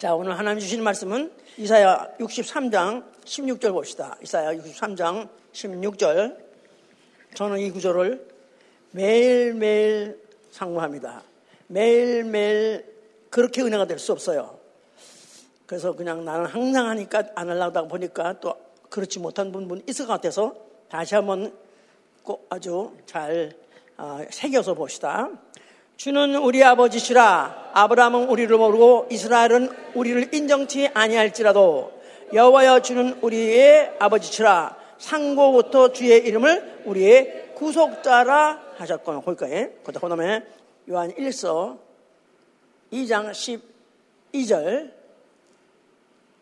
자, 오늘 하나님 주신 말씀은 이사야 63장 16절 봅시다. 이사야 63장 16절. 저는 이 구절을 매일매일 상고합니다. 매일매일 그렇게 은혜가 될 수 없어요. 그래서 그냥 나는 항상 하니까 안 하려다 보니까 또 그렇지 못한 부분 있을 것 같아서 다시 한번 꼭 아주 잘 어, 새겨서 봅시다. 주는 우리 아버지시라. 아브라함은 우리를 모르고 이스라엘은 우리를 인정치 아니할지라도 여호와여 주는 우리의 아버지시라. 상고부터 주의 이름을 우리의 구속자라 하셨거나 거기까지. 그 다음에 요한 1서 2장 12절.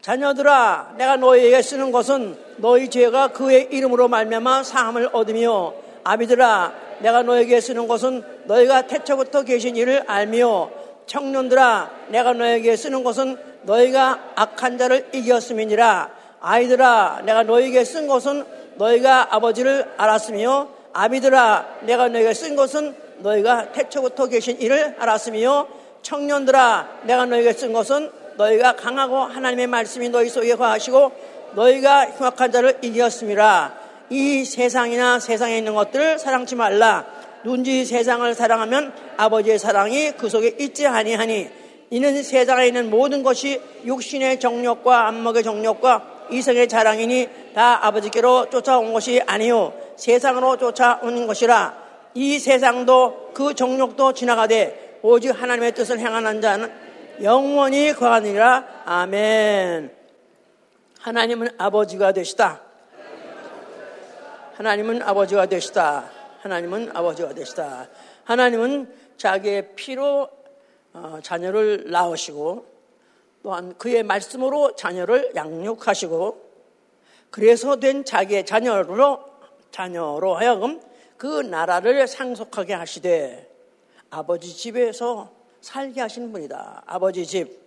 자녀들아 내가 너희에게 쓰는 것은 너희 죄가 그의 이름으로 말미암아 사함을 얻으며 아비들아 내가 너에게 쓰는 것은 너희가 태초부터 계신 이를 알며 청년들아 내가 너에게 쓰는 것은 너희가 악한 자를 이겼음이니라 아이들아 내가 너에게 쓴 것은 너희가 아버지를 알았으며 아비들아 내가 너에게 쓴 것은 너희가 태초부터 계신 이를 알았으며 청년들아 내가 너에게 쓴 것은 너희가 강하고 하나님의 말씀이 너희 속에 거하시고 너희가 흉악한 자를 이겼습니다. 이 세상이나 세상에 있는 것들을 사랑치 말라. 눈지 세상을 사랑하면 아버지의 사랑이 그 속에 있지 아니하니 이는 세상에 있는 모든 것이 육신의 정력과 안목의 정력과 이성의 자랑이니 다 아버지께로 쫓아온 것이 아니요 세상으로 쫓아오는 것이라. 이 세상도 그 정력도 지나가되 오직 하나님의 뜻을 행하는 자는 영원히 거하니라. 아멘. 하나님은 아버지가 되시다. 하나님은 아버지가 되시다. 하나님은 아버지가 되시다. 하나님은 자기의 피로 어, 자녀를 낳으시고 또한 그의 말씀으로 자녀를 양육하시고 그래서 된 자기의 자녀로 자녀로 하여금 그 나라를 상속하게 하시되 아버지 집에서 살게 하신 분이다. 아버지 집.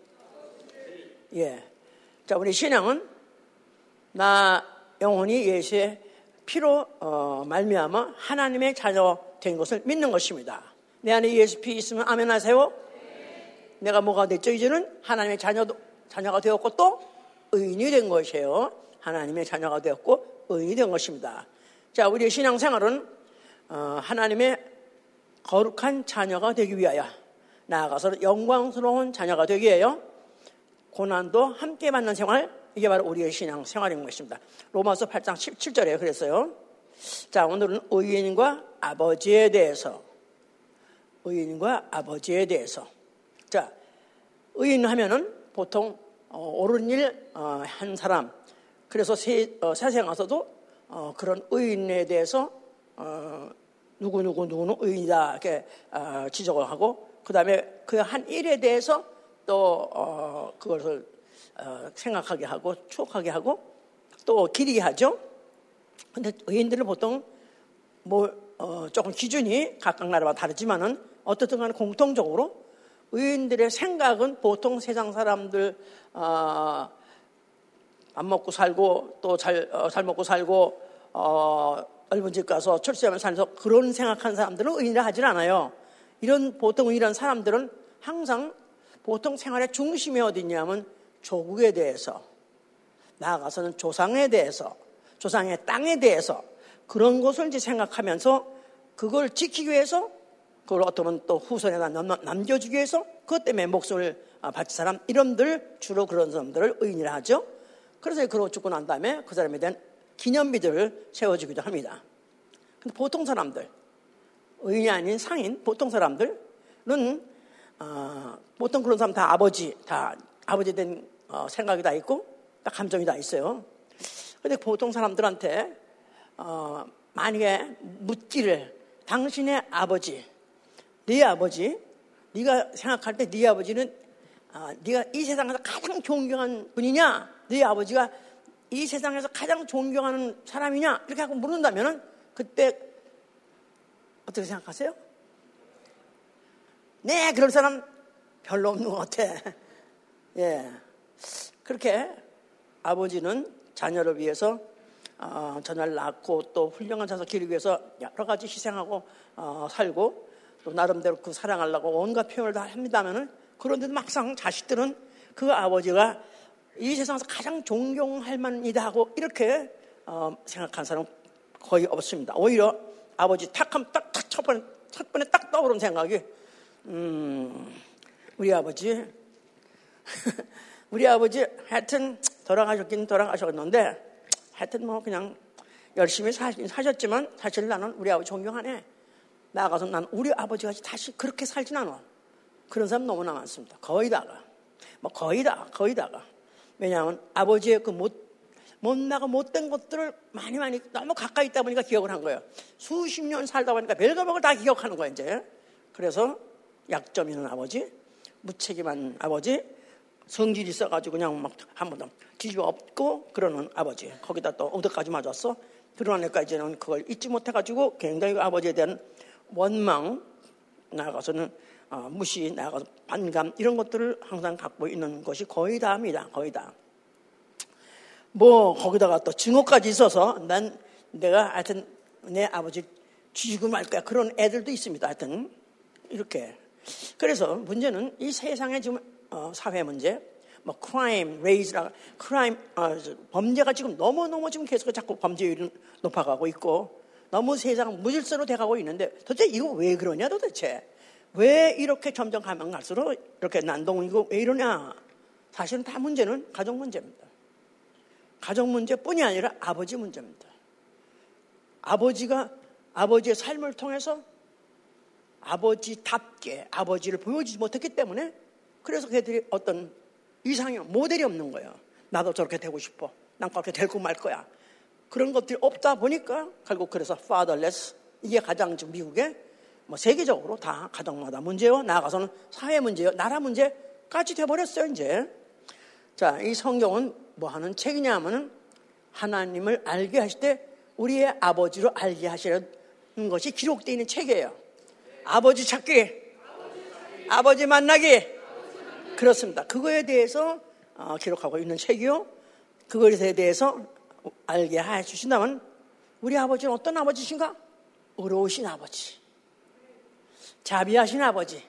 예. 자, 우리 신앙은 나 영혼이 예수의 피로 어, 말미암아 하나님의 자녀 된 것을 믿는 것입니다. 내 안에 예수 피 있으면 아멘 하세요. 내가 뭐가 됐죠? 이제는 하나님의 자녀도, 자녀가 되었고 또 의인이 된 것이에요. 하나님의 자녀가 되었고 의인이 된 것입니다. 자, 우리의 신앙생활은 어, 하나님의 거룩한 자녀가 되기 위하여 나아가서 영광스러운 자녀가 되기 위하여 고난도 함께 받는 생활 이게 바로 우리의 신앙 생활인 것입니다. 로마서 8장 17절에 그랬어요. 자, 오늘은 의인과 아버지에 대해서 의인과 아버지에 대해서 자, 의인 하면은 보통 어, 옳은 일한 어, 사람 그래서 세, 어, 세상 와서도 어, 그런 의인에 대해서 어, 누구 누구 누구는 의인이다 이렇게 어, 지적을 하고 그 다음에 그 한 일에 대해서 또 어, 그것을 어, 생각하게 하고 추억하게 하고 또 기리게 하죠. 근데 의인들은 보통 뭐 어, 조금 기준이 각각 나라마다 다르지만은 어떻든 간에 공통적으로 의인들의 생각은 보통 세상 사람들 어, 안 먹고 살고 또잘잘 어, 잘 먹고 살고 어, 넓은 집 가서 철수하면 살면서 그런 생각하는 사람들은 의인이라 하질 않아요. 이런 보통 이런 사람들은 항상 보통 생활의 중심이 어디 있냐면 조국에 대해서 나아가서는 조상에 대해서 조상의 땅에 대해서 그런 것을 이제 생각하면서 그걸 지키기 위해서 그걸 어떤 또 후손에 남겨주기 위해서 그것 때문에 목숨을 바친 사람 이름들 주로 그런 사람들을 의인이라 하죠. 그래서 그러고 죽고 난 다음에 그 사람에 대한 기념비들을 세워주기도 합니다. 근데 보통 사람들 의인이 아닌 상인 보통 사람들은 어, 보통 그런 사람 다 아버지 다 아버지 된 어, 생각이 다 있고 딱 감정이 다 있어요. 근데 보통 사람들한테 어, 만약에 묻기를 당신의 아버지, 네 아버지, 네가 생각할 때 네 아버지는 아, 네가 이 세상에서 가장 존경한 분이냐? 네 아버지가 이 세상에서 가장 존경하는 사람이냐? 이렇게 하고 물은다면은 그때 어떻게 생각하세요? 네, 그럴 사람 별로 없는 것 같아. 예. 그렇게 아버지는 자녀를 위해서 어, 자녀를 낳고 또 훌륭한 자서 기르기 위해서 여러 가지 희생하고 어, 살고 또 나름대로 그 사랑하려고 온갖 표현을 다 합니다면은 그런데도 막상 자식들은 그 아버지가 이 세상에서 가장 존경할 만이다 하고 이렇게 어, 생각한 사람은 거의 없습니다. 오히려 아버지 탁하면 딱, 탁, 첫 번에, 첫 번에 딱 떠오른 생각이, 음, 우리 아버지, 우리 아버지 하여튼 돌아가셨긴 돌아가셨는데 하여튼 뭐 그냥 열심히 사긴 사셨지만 사실 나는 우리 아버지 존경하네. 나가서 난 우리 아버지가 다시 그렇게 살진 않아. 그런 사람 너무나 많습니다. 거의 다가. 뭐 거의 다, 거의 다가. 왜냐하면 아버지의 그 못, 못나가 못된 것들을 많이 많이 너무 가까이 있다 보니까 기억을 한 거예요. 수십 년 살다 보니까 별거별걸 다 기억하는 거예요, 이제. 그래서 약점 있는 아버지, 무책임한 아버지, 성질 있어가지고 그냥 막 한 번도 뒤집어 엎고 그러는 아버지. 거기다 또 어디까지 맞았어? 그러니까 이제는 그걸 잊지 못해가지고 굉장히 그 아버지에 대한 원망, 나아가서는 어, 무시, 나아가서 반감 이런 것들을 항상 갖고 있는 것이 거의 다입니다. 거의 다. 뭐 거기다가 또 증오까지 있어서 난 내가 하여튼 내 아버지 죽이고 말 거야 그런 애들도 있습니다. 하여튼 이렇게. 그래서 문제는 이 세상의 지금 어, 사회 문제, 뭐 crime rate라 crime 어, 범죄가 지금 너무 너무 지금 계속 자꾸 범죄율이 높아가고 있고 너무 세상 무질서로 돼가고 있는데 도대체 이거 왜 그러냐 도대체 왜 이렇게 점점 가면 갈수록 이렇게 난동이고 왜 이러냐 사실은 다 문제는 가정 문제입니다. 가정 문제뿐이 아니라 아버지 문제입니다. 아버지가 아버지의 삶을 통해서 아버지답게 아버지를 보여주지 못했기 때문에 그래서 그들이 어떤 이상형, 모델이 없는 거예요. 나도 저렇게 되고 싶어. 난 그렇게 될고 말 거야. 그런 것들이 없다 보니까 결국 그래서 fatherless 이게 가장 지금 미국에 뭐 세계적으로 다 가정마다 문제요. 나아가서는 사회 문제요. 나라 문제까지 돼버렸어요, 이제. 자, 이 성경은 뭐 하는 책이냐 하면은 하나님을 알게 하실 때 우리의 아버지로 알게 하시는 것이 기록되어 있는 책이에요. 아버지 찾기, 아버지 만나기, 그렇습니다. 그거에 대해서 어, 기록하고 있는 책이요. 그것에 대해서 알게 해 주신다면 우리 아버지는 어떤 아버지신가? 의로우신 아버지. 자비하신 아버지.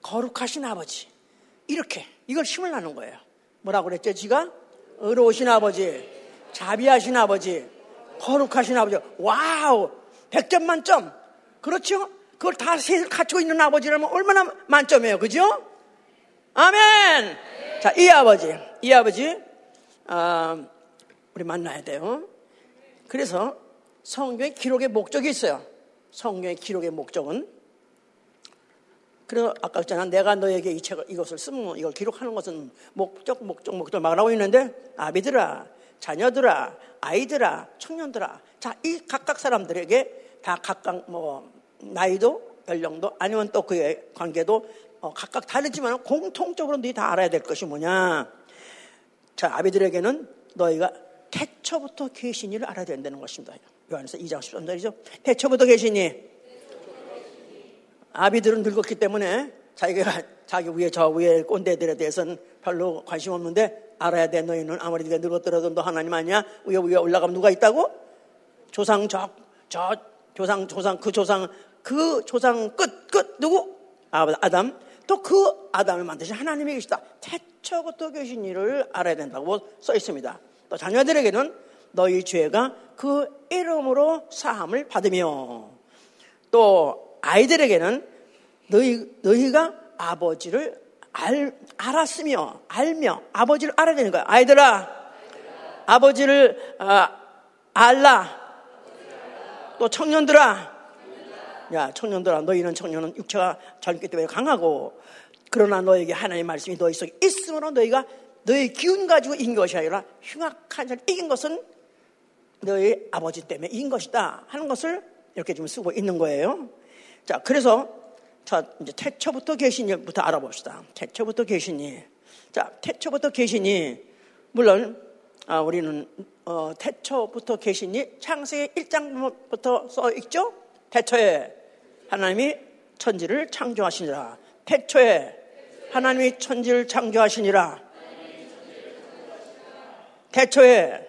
거룩하신 아버지. 이렇게 이걸 힘을 나는 거예요. 뭐라고 그랬죠? 지가 의로우신 아버지, 자비하신 아버지, 거룩하신 아버지. 와우! 100점 만점. 그렇죠? 그걸 다 갖추고 있는 아버지라면 얼마나 만점이에요. 그죠? 아멘! 자, 이 아버지, 이 아버지, 어, 우리 만나야 돼요. 그래서 성경의 기록의 목적이 있어요. 성경의 기록의 목적은. 그래서 아까 했잖아. 내가 너에게 이 책을, 이것을 쓰면 이걸 기록하는 것은 목적, 목적, 목적 말하고 있는데, 아비들아, 자녀들아, 아이들아, 청년들아. 자, 이 각각 사람들에게 다 각각 뭐, 나이도, 연령도, 아니면 또 그의 관계도 어, 각각 다르지만 공통적으로 너희 다 알아야 될 것이 뭐냐. 자, 아비들에게는 너희가 태초부터 계신이를 알아야 된다는 것입니다. 요한에서 2장 13절이죠. 태초부터 계시니. 아비들은 늙었기 때문에 자기가 자기 위에 저 위에 꼰대들에 대해서는 별로 관심 없는데 알아야 돼. 너희는 아무리 네가 늙었더라도 너 하나님 아니야? 위에 위에 올라가면 누가 있다고? 조상 저, 저 조상 조상 그 조상 그 조상 끝 끝 누구? 아담 또 그 아담을 만드신 하나님이 계시다. 태초부터 계신 일을 알아야 된다고 써 있습니다. 또 자녀들에게는 너희 죄가 그 이름으로 사함을 받으며 또 아이들에게는 너희, 너희가 아버지를 알, 알았으며 알며 아버지를 알아야 되는 거야. 아이들아, 아버지를 어, 알라. 또 청년들아, 야, 청년들아, 너희는 청년은 육체가 젊기 때문에 강하고, 그러나 너에게 하나님의 말씀이 너희 속에 있으므로 너희가 너희 기운 가지고 이긴 것이 아니라 흉악한 자를 이긴 것은 너희 아버지 때문에 이긴 것이다 하는 것을 이렇게 좀 쓰고 있는 거예요. 자, 그래서 자, 이제 태초부터 계시니부터 알아봅시다. 태초부터 계시니. 자, 태초부터 계시니. 물론, 아, 우리는, 어, 태초부터 계시니 창세기 1장부터 써 있죠? 태초에 하나님이 천지를 창조하시니라. 태초에 하나님이 천지를 창조하시니라. 태초에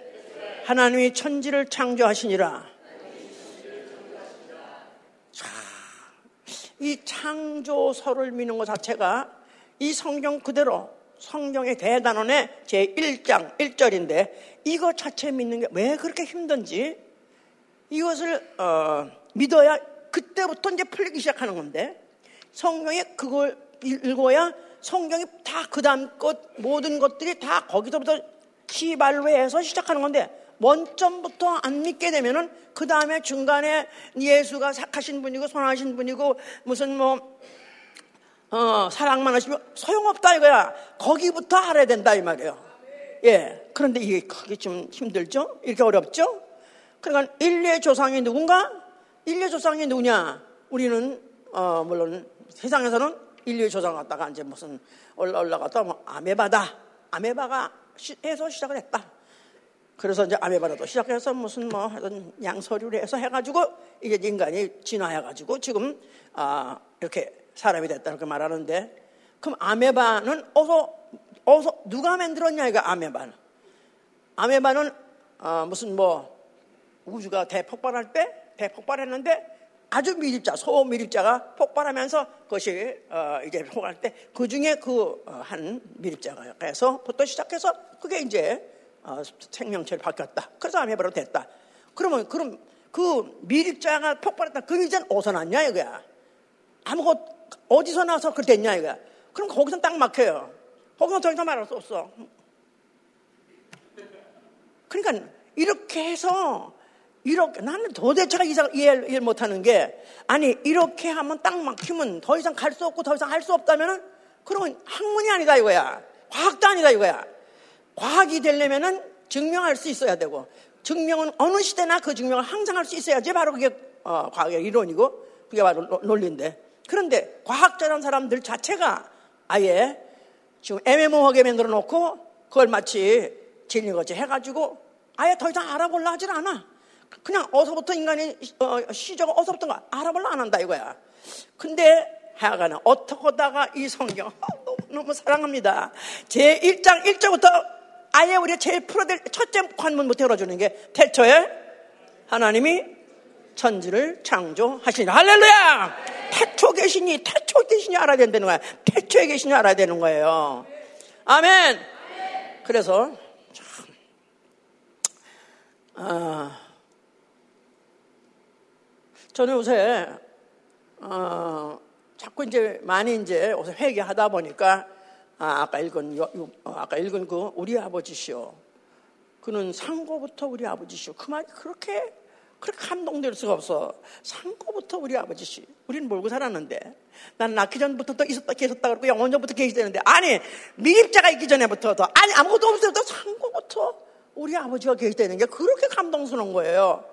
하나님이 천지를 창조하시니라. 자, 이 창조서를 미는 것 자체가 이 성경 그대로 성경의 대단원의 제1장 1절인데 이거 자체 믿는 게 왜 그렇게 힘든지 이것을 어, 믿어야 그때부터 이제 풀리기 시작하는 건데 성경에 그걸 읽어야 성경이 다 그 다음 것 모든 것들이 다 거기서부터 시발로 해서 시작하는 건데 원점부터 안 믿게 되면은 그 다음에 중간에 예수가 착하신 분이고 선하신 분이고 무슨 뭐 어, 사랑만 하시면 소용없다 이거야. 거기부터 알아야 된다 이 말이에요. 예. 그런데 이게 그게 좀 힘들죠? 이렇게 어렵죠? 그러니까 인류의 조상이 누군가? 인류의 조상이 누구냐? 우리는 어, 물론 세상에서는 인류의 조상 갖다가 이제 무슨 올라 올라갔다 뭐 아메바다. 아메바가 해서 시작을 했다. 그래서 이제 아메바라도 시작해서 무슨 뭐 하여튼 양서류를 해서 해가지고 이게 인간이 진화해가지고 지금 아 이렇게 사람이 됐다 이렇게 말하는데 그럼 아메바는 어서 어서 누가 만들었냐 이거 아메바는 아메바는 어, 무슨 뭐 우주가 대폭발할 때 대폭발했는데 아주 미립자 소 미립자가 폭발하면서 그것이 어, 이제 폭발할 때 그 중에 그한 어, 미립자가 해서부터 시작해서 그게 이제 어, 생명체를 바뀌었다. 그래서 아메바로 됐다. 그러면 그럼 그 미립자가 폭발했다. 그 이전 어디서 났냐 이거야. 아무것 어디서 나서 그 됐냐 이거야. 그럼 거기서 딱 막혀요. 거기서 더 이상 말할 수 없어. 그러니까 이렇게 해서 이렇게 나는 도대체가 이상 이해를, 이해 못하는 게 아니 이렇게 하면 딱 막히면 더 이상 갈 수 없고 더 이상 할 수 없다면은 그러면 학문이 아니다 이거야. 과학도 아니다 이거야. 과학이 되려면은 증명할 수 있어야 되고 증명은 어느 시대나 그 증명을 항상 할 수 있어야지 바로 그게 어, 과학의 이론이고 그게 바로 논리인데 그런데 과학자란 사람들 자체가 아예 지금 애매모호하게 만들어 놓고 그걸 마치 진리같이 해가지고 아예 더 이상 알아볼라 하질 않아. 그냥 어서부터 인간의 어, 시조가 어서부터 알아볼라 안 한다 이거야. 근데 하여간에 어떻게 하다가 이 성경 너무, 너무 사랑합니다. 제 1장 1절부터 아예 우리가 제일 풀어낼 첫째 관문부터 열어주는 게 태초에 하나님이 천지를 창조하시니 할렐루야! 태초 계시니 태초 계시니 알아야 된다는 거야. 태초에 계시니 알아야 되는 거예요. 아멘. 그래서 참, 아, 저는 요새 어, 자꾸 이제 많이 이제 요새 회개하다 보니까 아, 아까 읽은, 어, 아까 읽은 그 우리 아버지시오. 그는 상고부터 우리 아버지시오. 그 말이 그렇게, 그렇게 감동될 수가 없어. 상고부터 우리 아버지시. 우리는 몰고 살았는데. 난 낳기 전부터 또 있었다, 계셨다 그러고 영원 전부터 계시되는데. 아니, 미입자가 있기 전에부터도. 아니, 아무것도 없을 때도 상고부터 우리 아버지가 계시되는 게 그렇게 감동스러운 거예요.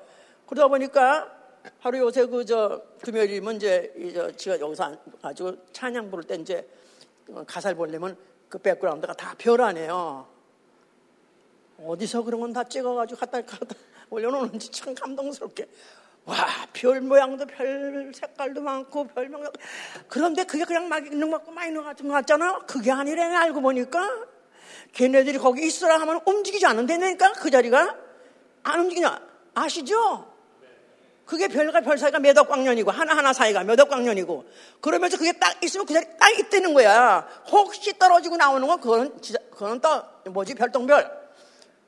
그러다 보니까 하루 요새 그, 저, 금요일이면 이제, 이, 저, 제가 여기서 가지고 찬양 부를 때 이제 가사를 보려면 그 백그라운드가 다 별하네요. 어디서 그런 건 다 찍어가지고 갖다, 갖다 올려놓는지 참 감동스럽게. 와, 별 모양도 별 색깔도 많고 별 모양. 그런데 그게 그냥 막 있는 것 같고 마이너 같은 거 같잖아. 그게 아니래, 알고 보니까. 걔네들이 거기 있으라 하면 움직이지 않는다니까, 그 자리가. 안 움직이냐? 아시죠? 그게 별과 별 사이가 몇 억 광년이고 하나하나 사이가 몇 억 광년이고 그러면서 그게 딱 있으면 그 자리 딱 있다는 거야. 혹시 떨어지고 나오는 건 그거는 그거는 또 뭐지 별똥별.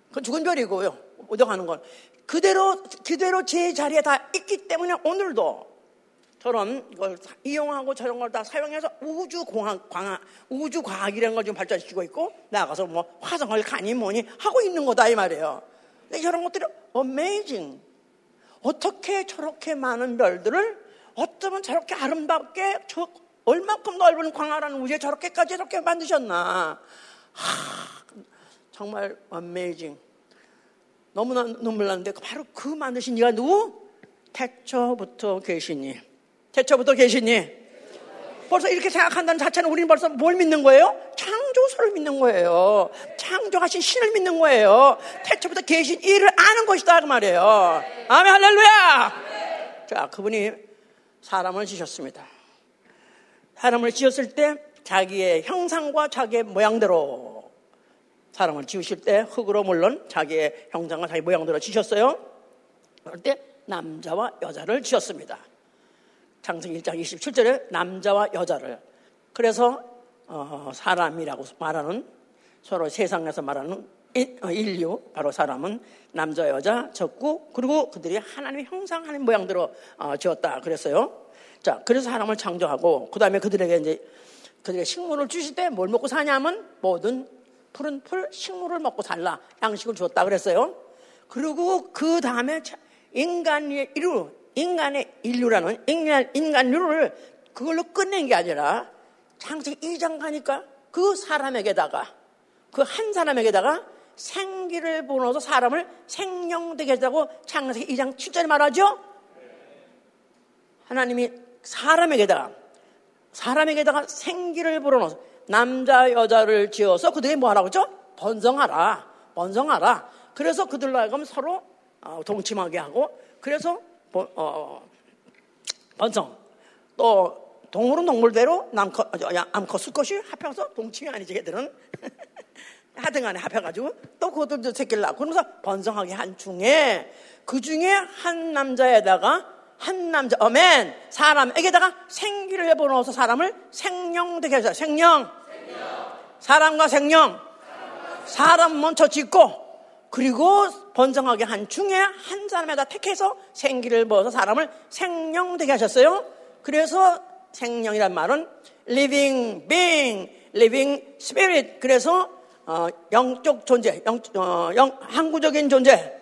그건 죽은 별이고요. 오덕하는 건 그대로 그대로 제 자리에 다 있기 때문에 오늘도 저런 걸 이용하고 저런 걸 다 사용해서 우주 공학, 광학, 우주 과학이라는 걸 좀 발전시키고 있고 나가서 뭐 화성을 가니 뭐니 하고 있는 거다 이 말이에요. 이런 것들이 amazing. 어떻게 저렇게 많은 별들을 어쩌면 저렇게 아름답게 저 얼마큼 넓은 광활한 우주에 저렇게까지 이렇게 만드셨나. 하, 정말 어메이징. 너무나 눈물 나는데 바로 그 만드신 이가 누구? 태초부터 계시니. 태초부터 계시니. 벌써 이렇게 생각한다는 자체는 우리는 벌써 뭘 믿는 거예요? 창 조소를 믿는 거예요. 창조하신 신을 믿는 거예요. 태초부터 계신 일을 아는 것이다 그 말이에요. 아멘 할렐루야. 자 그분이 사람을 지셨습니다. 사람을 지었을 때 자기의 형상과 자기의 모양대로 사람을 지으실 때 흙으로 물론 자기의 형상과 자기 모양대로 지셨어요. 그럴 때 남자와 여자를 지었습니다. 장성 1장 27절에 남자와 여자를. 그래서 어, 사람이라고 말하는 서로 세상에서 말하는 어, 인류 바로 사람은 남자 여자 적고 그리고 그들이 하나님의 형상 하나님 모양대로 어, 지었다 그랬어요. 자 그래서 사람을 창조하고 그 다음에 그들에게 이제 그들에게 식물을 주실 때 뭘 먹고 사냐면 모든 푸른 풀 식물을 먹고 살라 양식을 주었다 그랬어요. 그리고 그 다음에 인간의 인류 인간의 인류라는 인간 인간류를 그걸로 끝낸 게 아니라 창세기 2장 가니까 그 사람에게다가 그 한 사람에게다가 생기를 보내서 사람을 생명되게 했다고 창세기 2장 7절에 말하죠? 하나님이 사람에게다가 사람에게다가 생기를 불어넣어서 남자 여자를 지어서 그들이 뭐 하라고 했죠? 번성하라 번성하라 그래서 그들로 하여금 서로 어, 동침하게 하고 그래서 어, 번성 또 동물은 동물대로 남컷, 암컷, 수컷이 합해서 동침이 아니지 걔들은 하등간에 합해가지고 또 그것들도 새끼를 낳고 그러면서 번성하게 한 중에 그 중에 한 남자에다가 한 남자 어맨 사람에게다가 생기를 내보내서 사람을 생명되게 해서 생명. 생명 사람과 생명 사람 먼저 짓고 그리고 번성하게 한 중에 한 사람에다 택해서 생기를 부어서 사람을 생명되게 하셨어요. 그래서 생명이란 말은 living being, living spirit. 그래서 어, 영적 존재, 영, 어, 영, 항구적인 존재,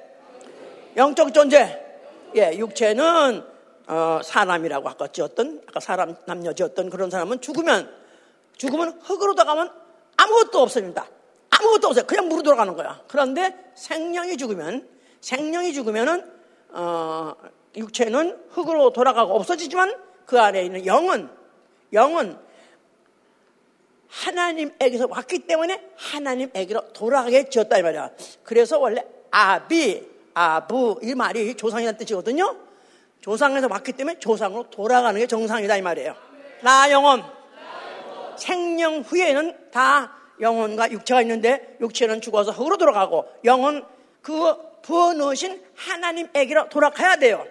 영적 존재. 예, 육체는 어, 사람이라고 아까 지었던, 아까 사람 남녀 지었던 그런 사람은 죽으면 죽으면 흙으로 들어가면 아무것도 없습니다. 아무것도 없어요. 그냥 물로 들어가는 거야. 그런데 생명이 죽으면 생명이 죽으면은 어, 육체는 흙으로 돌아가고 없어지지만 그 안에 있는 영은 영은 하나님에게서 왔기 때문에 하나님에게로 돌아가게 지었다 이 말이야. 그래서 원래 아비, 아부 이 말이 조상이라는 뜻이거든요. 조상에서 왔기 때문에 조상으로 돌아가는 게 정상이다 이 말이에요. 나 영혼. 생명 후에는 다 영혼과 육체가 있는데 육체는 죽어서 흙으로 돌아가고 영혼 그 부어넣으신 하나님에게로 돌아가야 돼요.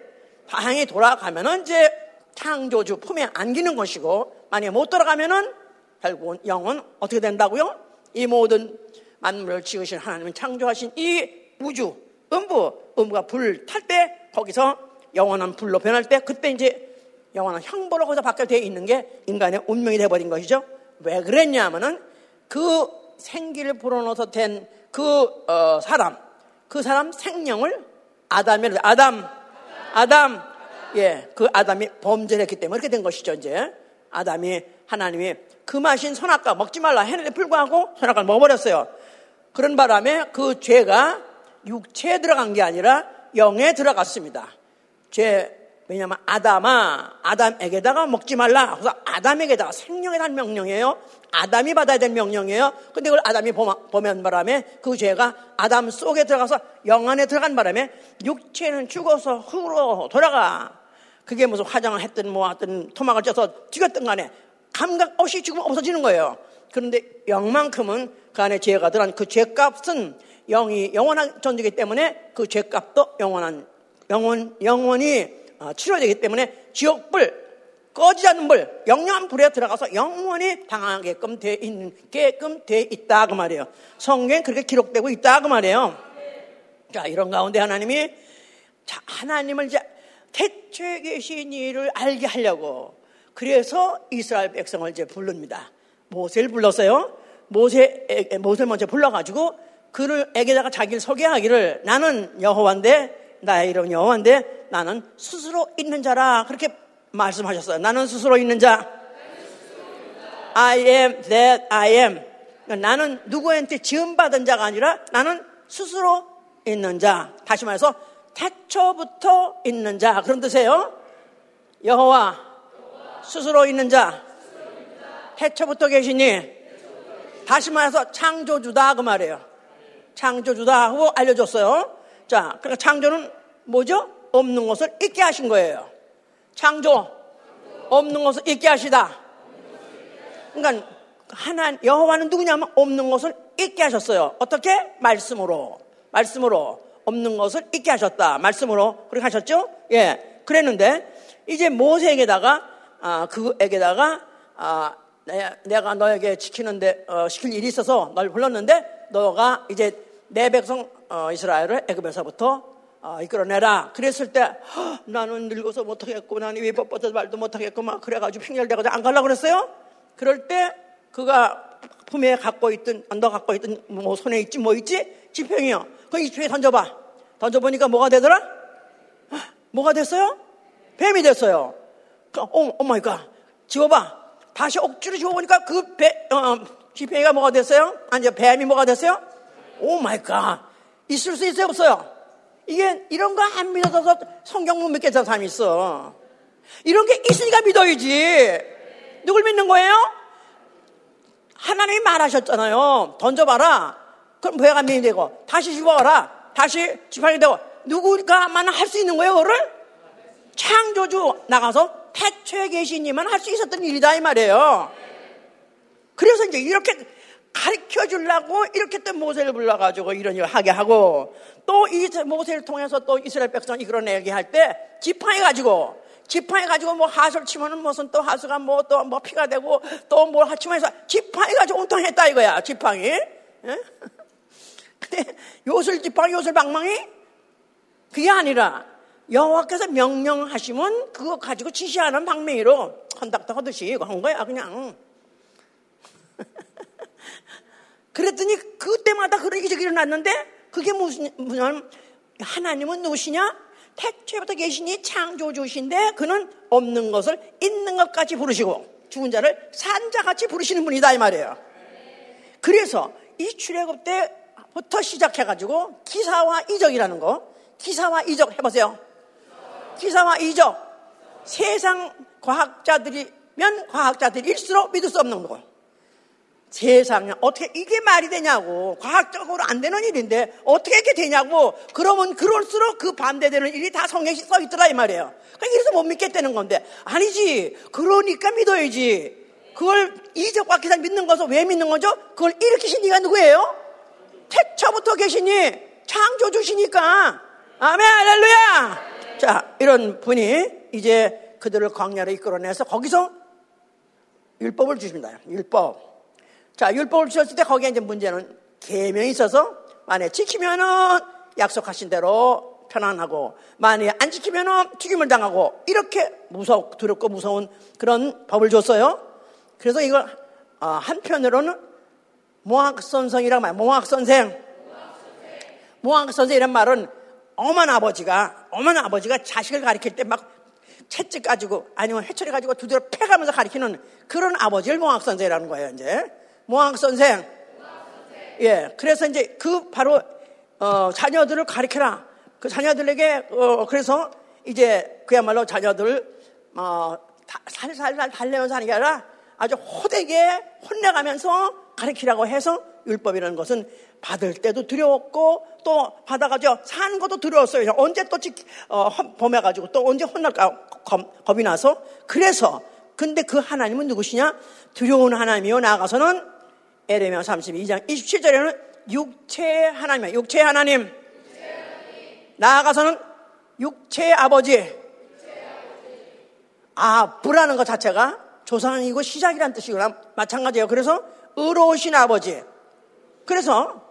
방에 돌아가면은 이제 창조주 품에 안기는 것이고 만약에 못 돌아가면은 결국은 영은 어떻게 된다고요? 이 모든 만물을 지으신 하나님은 창조하신 이 우주, 음부, 음부가 불 탈 때 거기서 영원한 불로 변할 때 그때 이제 영원한 형벌로 거기서 바뀌어 되어 있는 게 인간의 운명이 되어버린 것이죠. 왜 그랬냐면은 그 생기를 불어넣어서 된그 어, 사람, 그 사람 생명을 아담이 아담, 아담, 예, 그 아담이 범죄를 했기 때문에 이렇게 된 것이죠, 이제. 아담이 하나님이 금하신 선악과 먹지 말라 했는데 불구하고 선악과를 먹어버렸어요. 그런 바람에 그 죄가 육체에 들어간 게 아니라 영에 들어갔습니다. 죄, 왜냐하면 아담아, 아담에게다가 먹지 말라. 그래서 아담에게다가 생명에 대한 명령이에요. 아담이 받아야 될 명령이에요. 근데 그걸 아담이 보면 바람에 그 죄가 아담 속에 들어가서 영 안에 들어간 바람에 육체는 죽어서 흙으로 돌아가. 그게 무슨 화장을 했든 뭐 하든 토막을 쪄서 죽였든 간에 감각 없이 죽으면 없어지는 거예요. 그런데 영만큼은 그 안에 죄가 들어간 그 죄값은 영이 영원한 존재이기 때문에 그 죄값도 영원한 영원 영원히 어, 치료되기 때문에 지옥불 꺼지지 않는 불 영영한 불에 들어가서 영원히 당하게끔 돼 있게끔 돼 있다 그 말이에요. 성경에 그렇게 기록되고 있다 그 말이에요. 자 이런 가운데 하나님이 자, 하나님을 이제 태초에 계신 이를 알게 하려고 그래서 이스라엘 백성을 이제 부릅니다. 모세를 불렀어요. 모세, 모세를 먼저 불러가지고 그를 에게다가 자기를 소개하기를 나는 여호와인데 나의 이름 여호와인데 나는 스스로 있는 자라 그렇게 말씀하셨어요. 나는 스스로 있는 자. I am that I am. 나는 누구한테 지음받은 자가 아니라 나는 스스로 있는 자. 다시 말해서 태초부터 있는 자. 그런 뜻이에요. 여호와 스스로 있는 자, 태초부터 계시니, 다시 말해서 창조주다 그 말이에요. 창조주다 하고 알려줬어요. 자, 그러니까 창조는 뭐죠? 없는 것을 있게 하신 거예요. 창조, 없는 것을 있게 하시다. 그러니까 하나 여호와는 누구냐면 없는 것을 있게 하셨어요. 어떻게? 말씀으로. 말씀으로 없는 것을 있게 하셨다. 말씀으로 그렇게 하셨죠? 예. 그랬는데 이제 모세에게다가 아, 그에게다가 아, 내, 가 너에게 지키는데 어, 시킬 일이 있어서 널 불렀는데 너가 이제 내 백성 어, 이스라엘을 애굽에서부터 어, 이끌어내라. 그랬을 때 나는 늙어서 못하겠고 나는 왜 뻣뻣해서 말도 못하겠고 막 그래가지고 핑계를대가지고 안 가려고 그랬어요. 그럴 때 그가 품에 갖고 있던 너 갖고 있던 뭐 손에 있지 뭐 있지 지평이요. 그 지평에 던져봐. 던져보니까 뭐가 되더라? 뭐가 됐어요? 뱀이 됐어요. 그, 오, oh my God. 지워봐. 다시 억지로 지워보니까 그 배, 어, 지팽이가 뭐가 됐어요? 아니, 뱀이 뭐가 됐어요? oh my God. 있을 수 있어요? 없어요? 이게, 이런 거 안 믿어서 성경 못 믿겠다는 사람이 있어. 이런 게 있으니까 믿어야지. 누굴 믿는 거예요? 하나님이 말하셨잖아요. 던져봐라. 그럼 배가 믿이 되고, 다시 집어와라. 다시 지팡이 되고, 누구가만 할 수 있는 거예요, 그거를? 창조주 나가서 태초에 계시니만 할 수 있었던 일이다, 이 말이에요. 그래서 이제 이렇게 가르쳐 주려고 이렇게 또 모세를 불러가지고 이런 일을 하게 하고 또 이 모세를 통해서 또 이스라엘 백성 이끌어내게 할때 지팡이 가지고 지팡이 가지고 뭐 하수를 치면은 무슨 또 하수가 뭐 또뭐 뭐 피가 되고 또 뭘 하치면 해서 지팡이 가지고 온통 했다 이거야 지팡이 예? 근데 요술 지팡이 요술 방망이 그게 아니라 여호와께서 명령하시면 그거 가지고 지시하는 방맹이로 헌닥터 하듯이 한 거야 그냥 그랬더니 그때마다 그런 일이 일어났는데 그게 무슨 무슨 하나님은 누구시냐? 태초부터 계시니 창조주신데 그는 없는 것을 있는 것까지 부르시고 죽은 자를 산자같이 부르시는 분이다 이 말이에요. 그래서 이 출애굽 때 부터 시작해가지고 기사와 이적이라는 거 기사와 이적 해보세요. 기사와 이적 세상 과학자들이면 과학자들일수록 믿을 수 없는 거. 세상에 어떻게 이게 말이 되냐고 과학적으로 안 되는 일인데 어떻게 이렇게 되냐고 그러면 그럴수록 그 반대되는 일이 다 성경에 써 있더라 이 말이에요 그러니까 이래서 못 믿겠다는 건데 아니지 그러니까 믿어야지 그걸 이적과 기사 믿는 것을 왜 믿는 거죠? 그걸 일으키신 이가 누구예요? 태초부터 계시니 창조주시니까. 아멘 할렐루야. 자 이런 분이 이제 그들을 광야로 이끌어내서 거기서 율법을 주십니다. 율법. 자, 율법을 주셨을 때 거기에 이제 문제는 계명이 있어서 만에 지키면은 약속하신 대로 편안하고 만약에 안 지키면은 튀김을 당하고 이렇게 무섭 두렵고 무서운 그런 법을 줬어요. 그래서 이걸 어, 한편으로는 모학선생이라고 말, 모학선생. 모학선생이란 말은 어머니 아버지가 어머니 아버지가 자식을 가리킬 때 막 채찍 가지고 아니면 회초리 가지고 두드려 패가면서 가리키는 그런 아버지를 모학선생이라는 거예요. 이제 모학 선생. 예, 그래서 이제 그 바로 어, 자녀들을 가르쳐라. 그 자녀들에게 어, 그래서 이제 그야말로 자녀들을 어, 살살살 달래면서 하는 게 아니라 아주 호되게 혼내가면서 가르치라고 해서 율법이라는 것은 받을 때도 두려웠고 또 받아가지고 사는 것도 두려웠어요. 언제 또 어, 범해가지고 또 언제 혼날까 겁, 겁이 나서 그래서 근데 그 하나님은 누구시냐? 두려운 하나님이요 나아가서는 에레미야 32장 27절에는 육체 하나님, 육체 하나님. 나아가서는 육체의 아버지. 아, 불하는 것 자체가 조상이고 시작이란 뜻이구나. 마찬가지예요. 그래서 의로우신 아버지. 그래서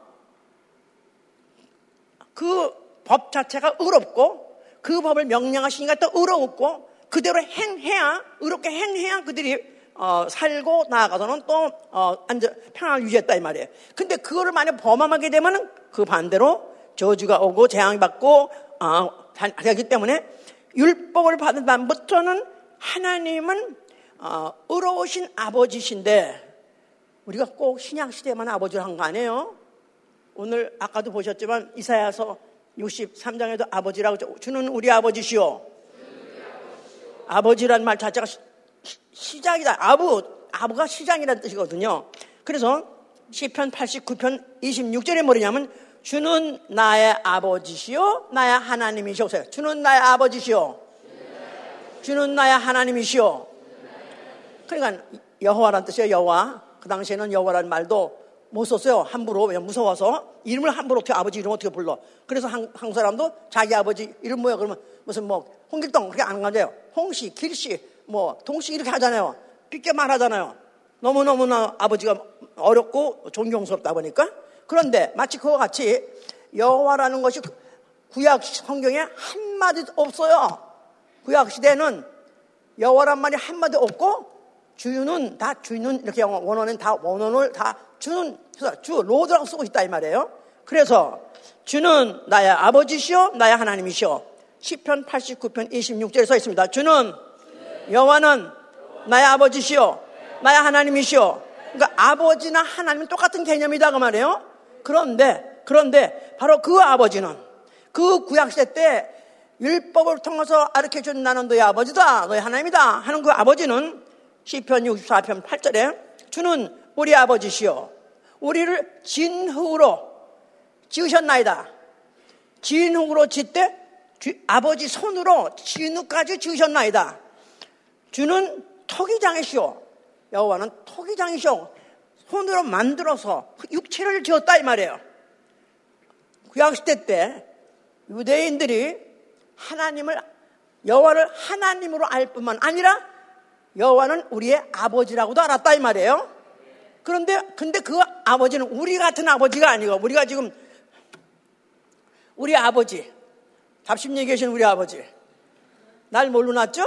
그 법 자체가 의롭고 그 법을 명령하시니까 또 의롭고 그대로 행해야 의롭게 행해야 그들이 어, 살고 나아가서는 또 어, 안전 평안을 유지했다 이 말이에요. 근데 그거를 만약 범함하게 되면은 그 반대로 저주가 오고 재앙이 받고 어, 하기 때문에 율법을 받은 다음부터는 하나님은 어, 의로우신 아버지신데 우리가 꼭 신약 시대만 아버지를 한 거 아니에요? 오늘 아까도 보셨지만 이사야서 63장에도 아버지라고 주는 우리 아버지시오. 아버지란 말 자체가 시 작이다. 아부, 아부가 시작이라는 뜻이거든요. 그래서 시편 89편 26절에 뭐냐면 주는 나의 아버지시요 나의 하나님이시오. 주는 나의 아버지시요. 주는 나의 하나님이시오. 그러니까 여호와란 뜻이에요. 여호와. 그 당시에는 여호와라는 말도 못 썼어요. 함부로. 왜냐 무서워서. 이름을 함부로 어떻게 아버지 이름 어떻게 불러. 그래서 한, 한국 사람도 자기 아버지 이름 뭐야 그러면 무슨 뭐 홍길동 그렇게 안 가져요. 홍씨, 길씨, 뭐 동식 이렇게 하잖아요. 삐게 말하잖아요. 너무 너무나 아버지가 어렵고 존경스럽다 보니까 그런데 마치 그와 같이 여호와라는 것이 구약 성경에 한 마디도 없어요. 구약 시대는 여호와란 말이 한 마디 없고 주유는 다 주는 이렇게 원어는 다 원어를 다 주는 주 Lord라고 쓰고 있다 이 말이에요. 그래서 주는 나의 아버지시요 나의 하나님이시요. 시편 89편 26절에 써 있습니다. 주는 여호와는 나의 아버지시요 나의 하나님이시요. 그러니까 아버지나 하나님은 똑같은 개념이다 그 말이에요. 그런데 그런데 바로 그 아버지는 그 구약 시대 때 율법을 통해서 아르켜 준 나는 너의 아버지다 너의 하나님이다 하는 그 아버지는 시편 64편 8절에 주는 우리 아버지시요 우리를 진흙으로 지으셨나이다. 진흙으로 짓되 아버지 손으로 진흙까지 지으셨나이다. 주는 토기장이시오. 여호와는 토기장이시오. 손으로 만들어서 육체를 지었다 이 말이에요. 구약시대 때 유대인들이 하나님을 여호와를 하나님으로 알 뿐만 아니라 여호와는 우리의 아버지라고도 알았다 이 말이에요. 그런데 근데 그 아버지는 우리 같은 아버지가 아니고 우리가 지금 우리 아버지 답심리에 계신 우리 아버지 날 뭘로 낳죠?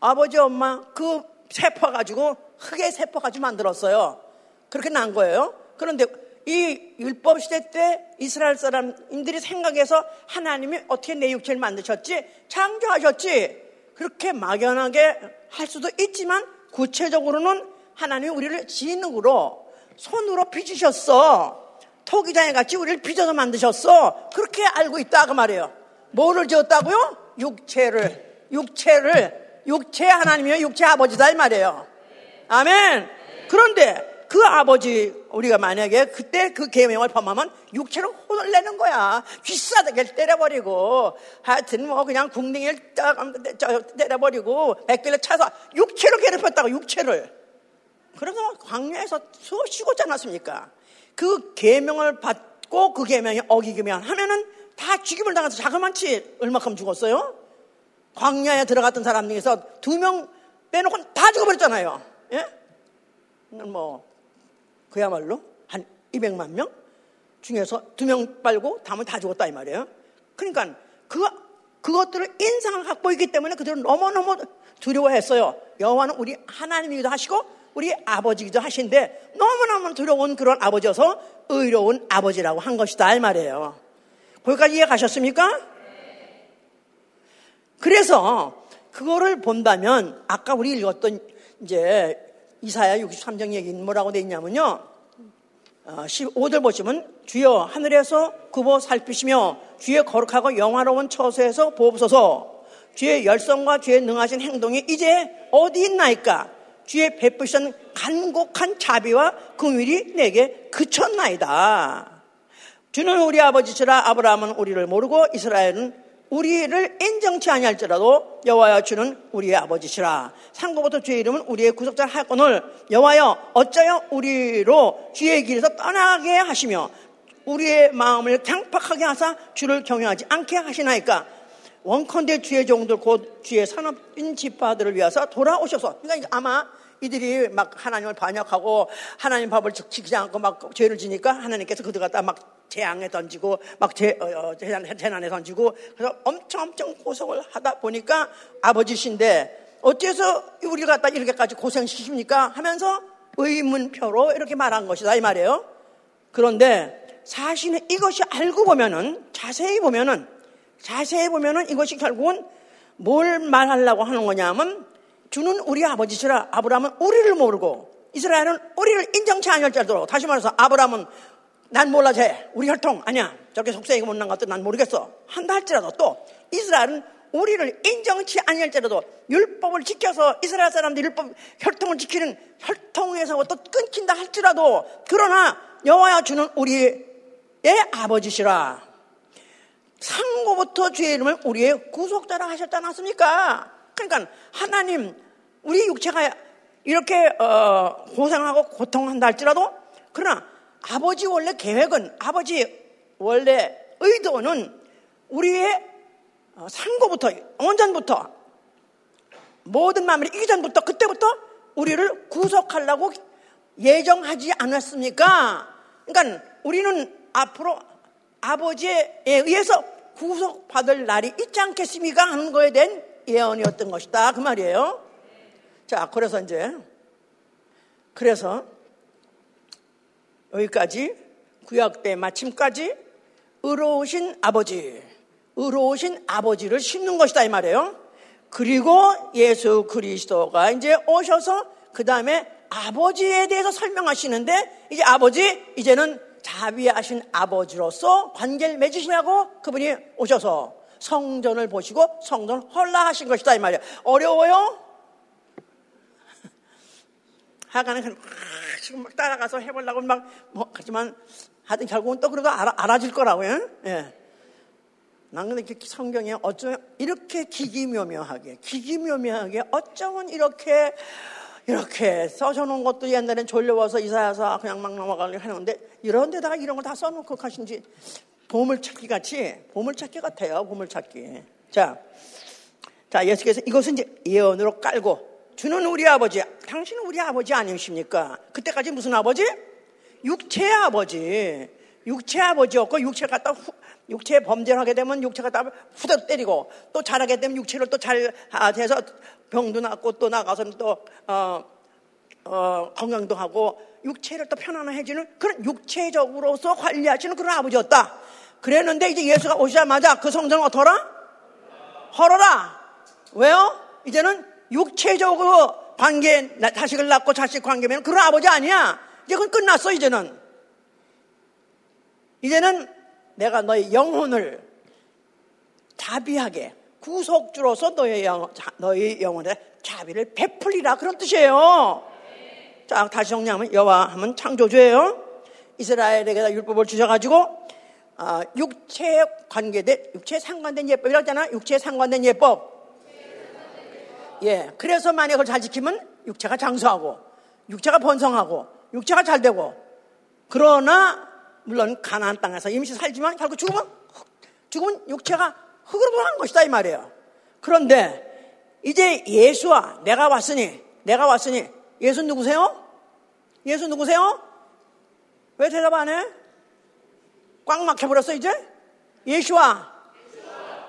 아버지 엄마 그 세포 가지고 흙의 세포 가지고 만들었어요. 그렇게 난 거예요. 그런데 이 율법 시대 때 이스라엘 사람들이 생각해서 하나님이 어떻게 내 육체를 만드셨지? 창조하셨지? 그렇게 막연하게 할 수도 있지만 구체적으로는 하나님이 우리를 진흙으로 손으로 빚으셨어. 토기장에 같이 우리를 빚어서 만드셨어. 그렇게 알고 있다 그 말이에요. 뭐를 지었다고요? 육체를 육체를 육체 하나님이요 육체 아버지다 이 말이에요. 아멘. 그런데 그 아버지 우리가 만약에 그때 그 계명을 범하면 육체로 혼을 내는 거야. 귀싸대기를 때려버리고 하여튼 뭐 그냥 궁둥이를 때려버리고 백길을 차서 육체로 괴롭혔다고 육체를. 그래서 광야에서 수없이 죽었지 않았습니까? 그 계명을 받고 그 계명이 어기기만 하면은 다 죽임을 당해서 자그만치 얼마큼 죽었어요? 광야에 들어갔던 사람 중에서 두 명 빼놓고 다 죽어버렸잖아요. 예? 뭐 그야말로 한 200만 명 중에서 두 명 빨고 다음은 다 죽었다 이 말이에요. 그러니까 그 그것들을 인상을 갖고 있기 때문에 그들은 너무너무 두려워했어요. 여호와는 우리 하나님이기도 하시고 우리 아버지기도 하신데 너무너무 두려운 그런 아버지여서 의로운 아버지라고 한 것이다 이 말이에요. 거기까지 이해 가셨습니까? 그래서 그거를 본다면 아까 우리 읽었던 이제 이사야 63장 얘기는 뭐라고 돼 있냐면요. 15절 어, 보시면 주여 하늘에서 굽어 살피시며 주의 거룩하고 영화로운 처소에서 보옵소서. 주의 열성과 주의 능하신 행동이 이제 어디 있나이까? 주의 베푸신 간곡한 자비와 긍휼이 내게 그쳤나이다. 주는 우리 아버지시라 아브라함은 우리를 모르고 이스라엘은 우리를 인정치 아니할지라도 여호와여 주는 우리의 아버지시라. 상고부터 주의 이름은 우리의 구속자 할건을 여호와여 어쩌여 우리로 주의 길에서 떠나게 하시며 우리의 마음을 강팍하게 하사 주를 경외하지 않게 하시나이까? 원컨대 주의 종들 곧 주의 산업인 지파들을 위해서 돌아오셔서 그러니까 아마 이들이 막 하나님을 반역하고 하나님 법을 지키지 않고 막 죄를 지니까 하나님께서 그들 갖다 막 재앙에 던지고 막 재, 어, 어 재난, 재난에 던지고 그래서 엄청 엄청 고생을 하다 보니까 아버지신데 어째서 우리를 갖다 이렇게까지 고생시킵니까? 하면서 의문표로 이렇게 말한 것이다 이 말이에요. 그런데 사실은 이것이 알고 보면은 자세히 보면은 자세히 보면은 이것이 결국은 뭘 말하려고 하는 거냐면 주는 우리 아버지시라 아브라함은 우리를 모르고 이스라엘은 우리를 인정치 자도 다시 말해서 아브라함은 난 몰라 쟤. 우리 혈통. 아니야. 저렇게 속세이가 못난 것도 난 모르겠어. 한다 할지라도 또 이스라엘은 우리를 인정치 아니할지라도 율법을 지켜서 이스라엘 사람들 율법 혈통을 지키는 혈통에서부터 끊긴다 할지라도 그러나 여호와여 주는 우리의 아버지시라. 상고부터 주의 이름을 우리의 구속자라 하셨지 않았습니까? 그러니까 하나님 우리 육체가 이렇게 어, 고생하고 고통한다 할지라도 그러나 아버지 원래 계획은 아버지 원래 의도는 우리의 어, 상고부터 원전부터 모든 마음을 이기 전부터 그때부터 우리를 구속하려고 예정하지 않았습니까? 그러니까 우리는 앞으로 아버지에 의해서 구속받을 날이 있지 않겠습니까? 하는 거에 대한 예언이었던 것이다. 그 말이에요. 자, 그래서 이제, 그래서 여기까지 구약 때 마침까지 의로우신 아버지, 의로우신 아버지를 심는 것이다. 이 말이에요. 그리고 예수 그리스도가 이제 오셔서 그 다음에 아버지에 대해서 설명하시는데 이제 아버지 이제는 자비하신 아버지로서 관계를 맺으시냐고 그분이 오셔서 성전을 보시고 성전을 헐라하신 것이다 이 말이에요. 어려워요? 하가는 그냥 막 지금 막 따라가서 해보려고 막 뭐 하지만 하여튼 결국은 또 그래도 알아, 알아질 거라고요. 예. 난 근데 성경에 어쩌면 이렇게 기기묘묘하게, 기기묘묘하게 어쩌면 이렇게, 이렇게 써줘놓은 것도 옛날엔 졸려와서 이사야서 그냥 막 넘어가려고 하는데 이런 데다가 이런 걸다 써놓고 가신지 보물찾기 같이, 보물찾기 같아요, 보물찾기. 자, 자, 예수께서 이것은 이제 예언으로 깔고 주는 우리 아버지, 당신은 우리 아버지 아니십니까? 그때까지 무슨 아버지? 육체의 아버지. 육체 아버지였고 육체가 딱 육체 범죄를 하게 되면 육체가 다 후덕 때리고 또 잘하게 되면 육체를 또 잘 돼서 병도 낫고 또 나가서 또 어, 어, 건강도 하고 육체를 또 편안해지는 그런 육체적으로서 관리하시는 그런 아버지였다. 그랬는데 이제 예수가 오시자마자 그 성전을 어떠라? 헐어라. 왜요? 이제는 육체적으로 관계, 자식을 낳고 자식 관계면 그런 아버지 아니야. 이제 그건 끝났어, 이제는. 이제는 내가 너의 영혼을 자비하게 구속주로서 너의, 영, 너의 영혼에 자비를 베풀리라 그런 뜻이에요. 자 다시 정리하면 여호와 하면 창조주예요. 이스라엘에게다 율법을 주셔가지고 아, 육체에 관계된 육체에 상관된 예법이라고 하잖아. 육체에 상관된 예법. 예, 그래서 만약 그걸 잘 지키면 육체가 장수하고 육체가 번성하고 육체가 잘 되고 그러나 물론 가나안 땅에서 임시 살지만 결국 죽으면 죽으면 육체가 흙으로 돌아간 것이다 이 말이에요. 그런데 이제 예수와 내가 왔으니 내가 왔으니 예수 누구세요? 예수 누구세요? 왜 대답 안 해? 꽉 막혀버렸어 이제? 예수와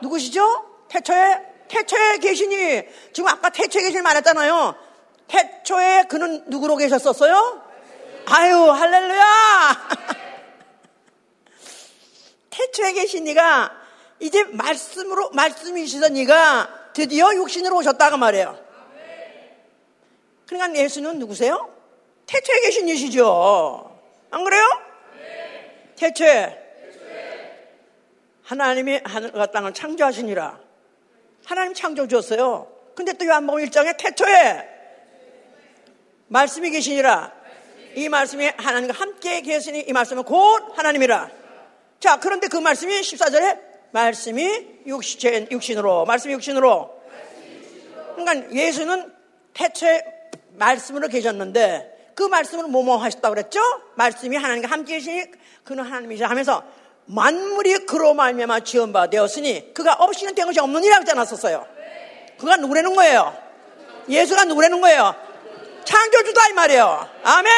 누구시죠? 태초에 태초에 계시니 지금 아까 태초에 계신 말했잖아요. 태초에 그는 누구로 계셨었어요? 아유 할렐루야. 태초에 계신 네가 이제 말씀으로 말씀이시던 네가 드디어 육신으로 오셨다고 말해요. 그러니까 예수는 누구세요? 태초에 계신 이시죠. 안 그래요? 태초에 하나님이 하늘과 땅을 창조하시니라. 하나님 창조 주었어요. 근데 또 요한복음 1장에 태초에 말씀이 계시니라. 이 말씀이 하나님과 함께 계시니 이 말씀은 곧 하나님이라. 자, 그런데 그 말씀이 14절에 말씀이 육신, 육신으로, 말씀이 육신으로. 그러니까 예수는 태초에 말씀으로 계셨는데 그 말씀을 뭐뭐 하셨다고 그랬죠? 말씀이 하나님과 함께 계시니 그는 하나님이시라 하면서 만물이 그로 말미암아 지은 바 되었으니 그가 없이는 된 것이 없는 이라고 잖았었어요 그가 누구라는 거예요? 예수가 누구라는 거예요? 창조주다 이 말이에요. 아멘.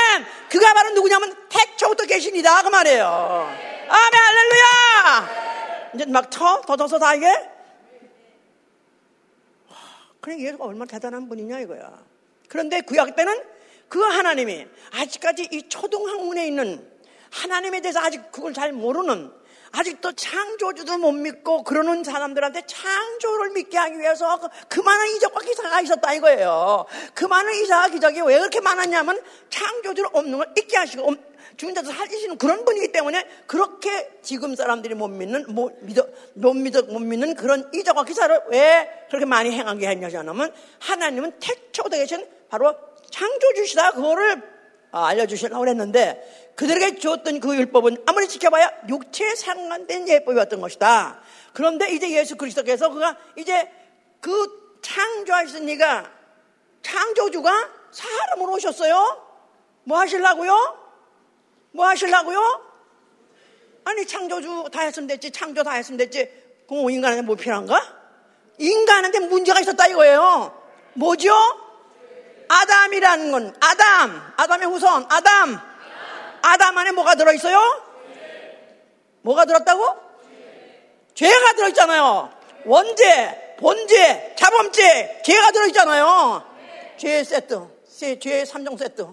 그가 바로 누구냐면 태초부터 계십니다. 그 말이에요. 아멘, 할렐루야! 이제 막 쳐? 더더서 다 이게? 그래, 예수가 얼마나 대단한 분이냐, 이거야. 그런데 구약 때는 그 하나님이 아직까지 이 초등학문에 있는 하나님에 대해서 아직 그걸 잘 모르는 아직도 창조주도 못 믿고 그러는 사람들한테 창조를 믿게 하기 위해서 그, 그 많은 이적과 기사가 있었다 이거예요. 그 많은 이적과 기적이 왜 그렇게 많았냐면 창조주를 없는 걸 잊게 하시고 죽은 자도 살리시는 그런 분이기 때문에 그렇게 지금 사람들이 못 믿는 못 믿어 못 믿어 못 믿는 그런 이적과 기사를 왜 그렇게 많이 행하게 했냐면 하나님은 태초부터 계신 바로 창조주시다 그거를 아, 알려주시려고 했는데 그들에게 주었던 그 율법은 아무리 지켜봐야 육체에 상관된 예법이었던 것이다. 그런데 이제 예수 그리스도께서 그가 이제 그 창조하신 니가 창조주가 사람으로 오셨어요. 뭐 하시려고요? 뭐 하시려고요? 아니 창조주 다 했으면 됐지 창조 다 했으면 됐지 그럼 인간한테 뭐 필요한가? 인간한테 문제가 있었다 이거예요 뭐죠? 아담이라는 건 아담, 아담의 후손, 아담. 아담 안에 뭐가 들어있어요? 뭐가 들었다고? 죄가 들어있잖아요. 원죄, 본죄, 자범죄, 죄가 들어있잖아요. 죄 세트, 죄 3종 세트.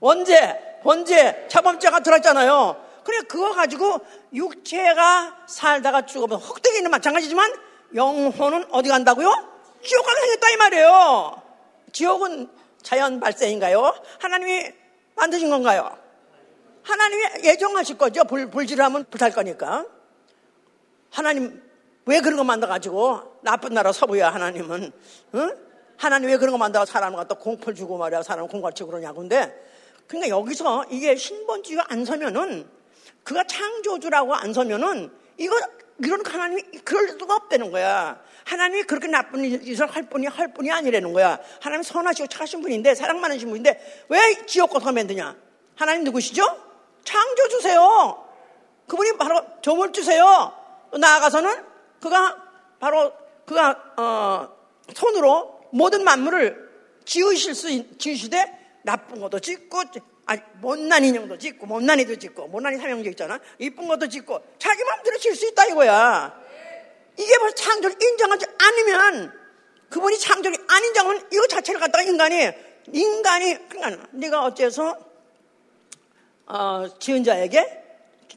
원죄, 본죄, 자범죄가 들어있잖아요. 그래, 그거 가지고 육체가 살다가 죽으면 흑대기는 마찬가지지만 영혼은 어디 간다고요? 지옥 가게 생겼다 이 말이에요. 지옥은 자연 발생인가요? 하나님이 만드신 건가요? 하나님이 예정하실 거죠. 불, 불질하면 불탈 거니까. 하나님 왜 그런 거 만들어가지고 나쁜 나라 서부야 하나님은 응? 하나님 왜 그런 거 만들어 사람을 갖다 공포를 주고 말이야 사람 공갈치고 그러냐고 근데 그러니까 여기서 이게 신본주의가 안 서면은 그가 창조주라고 안 서면은 이거 이런 하나님이 그럴 수가 없다는 거야. 하나님이 그렇게 나쁜 짓을 할 뿐이 할 뿐이 아니라는 거야. 하나님 선하시고 착하신 분인데 사랑 많으신 분인데 왜 지옥 가서 만드냐? 하나님 누구시죠? 창조 주세요. 그분이 바로 점을 주세요. 나아가서는 그가 바로 그가 어, 손으로 모든 만물을 지으실 수 지으시되 나쁜 것도 짓고 아니, 못난 인형도 짓고 못난이도 짓고 못난이 삼형제 있잖아. 이쁜 것도 짓고 자기 마음대로 질 수 있다 이거야. 이게 벌써 창조를 인정하지 않으면 그분이 창조를 안 인정하면 이거 자체를 갖다가 인간이 인간이 그러니까 네가 어째서 어, 지은 자에게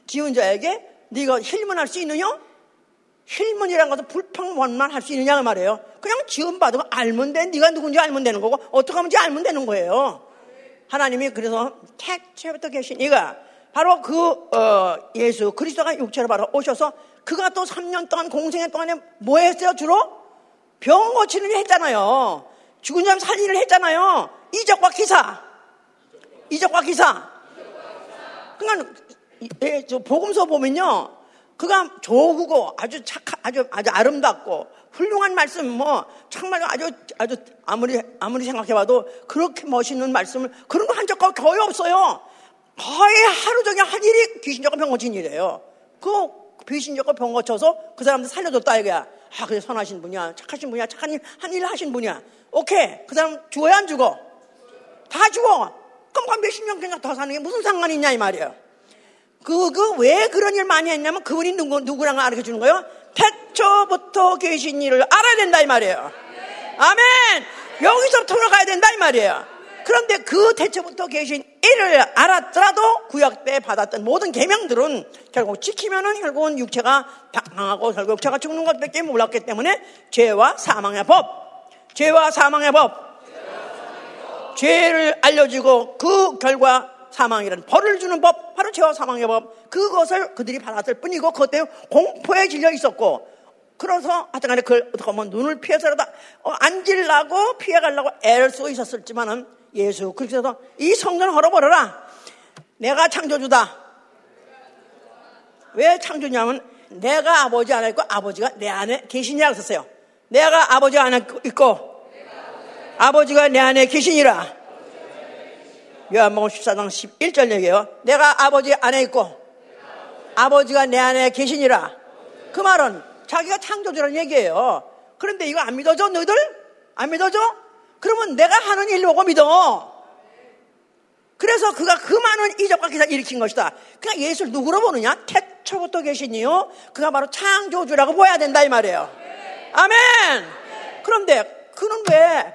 지은 자에게 네가 힐문할 수 있느냐? 힐문이라는 것은 불평원만 할 수 있느냐 그 말이에요. 그냥 지은 받으면 알면 돼. 네가 누군지 알면 되는 거고 어떻게 하면 알면 되는 거예요. 하나님이 그래서 태초부터 계신 이가 바로 그 어, 예수 그리스도가 육체로 바로 오셔서 그가 또 3년 동안 공생의 동안에 뭐 했어요 주로? 병 고치는 일 했잖아요. 죽은 사람 일 했잖아요. 이적과 기사. 이적과 기사. 그러니까 예, 저 복음서 보면요. 그가 좋고 아주 착한 아주 아주 아름답고 훌륭한 말씀 뭐 정말 아주 아주 아무리 아무리 생각해봐도 그렇게 멋있는 말씀을 그런 거 한 적가 거의 없어요. 거의 하루 종일 한 일이 귀신적과 병 고친 일이에요. 그 귀신적과 병 고쳐서 그 사람들 살려줬다 이거야. 아, 그래 선하신 분이야, 착하신 분이야, 착한 일, 한 일을 하신 분이야. 오케이, 그 사람 죽어야 안 죽어? 다 죽어. 그럼 몇십 년 그냥 더 사는 게 무슨 상관이 있냐 이 말이에요. 그, 그, 왜 그런 일 많이 했냐면 그분이 누구, 누구랑 가르쳐 주는 거예요? 태초부터 계신 일을 알아야 된다 이 말이에요. 아멘! 여기서부터 가야 된다 이 말이에요. 그런데 그 태초부터 계신 일을 알았더라도 구약 때 받았던 모든 계명들은 결국 지키면은 결국은 육체가 당하고 결국 육체가 죽는 것밖에 몰랐기 때문에 죄와 사망의 법, 죄와 사망의 법, 죄를 알려주고 그 결과 사망이라는 벌을 주는 법, 바로 죄와 사망의 법, 그것을 그들이 받았을 뿐이고, 때문에 공포에 질려 있었고, 그래서 하여튼 간에 그걸 어떻게 하면 눈을 피해서라도 어, 앉으려고 피해가려고 애를 쓰고 있었을지만은 예수 그리스도서 이 성전 헐어버려라. 내가 창조주다. 왜 창조냐면 내가 아버지 안에 있고 아버지가 내 안에 계시냐고 썼어요. 내가 아버지 안에 있고 아버지가 내 안에 계시니라. 요한복음 14장 11절 얘기예요. 내가 아버지 안에 있고 아버지가 내 안에 계시니라. 그 말은 자기가 창조주라는 얘기예요. 그런데 이거 안 믿어져 너희들? 안 믿어져? 그러면 내가 하는 일 보고 믿어. 그래서 그가 그 많은 이적과 기사 일으킨 것이다. 그러니까 예수를 누구로 보느냐? 태초부터 계시니요. 그가 바로 창조주라고 보아야 된다 이 말이에요. 아멘. 그런데 그는 왜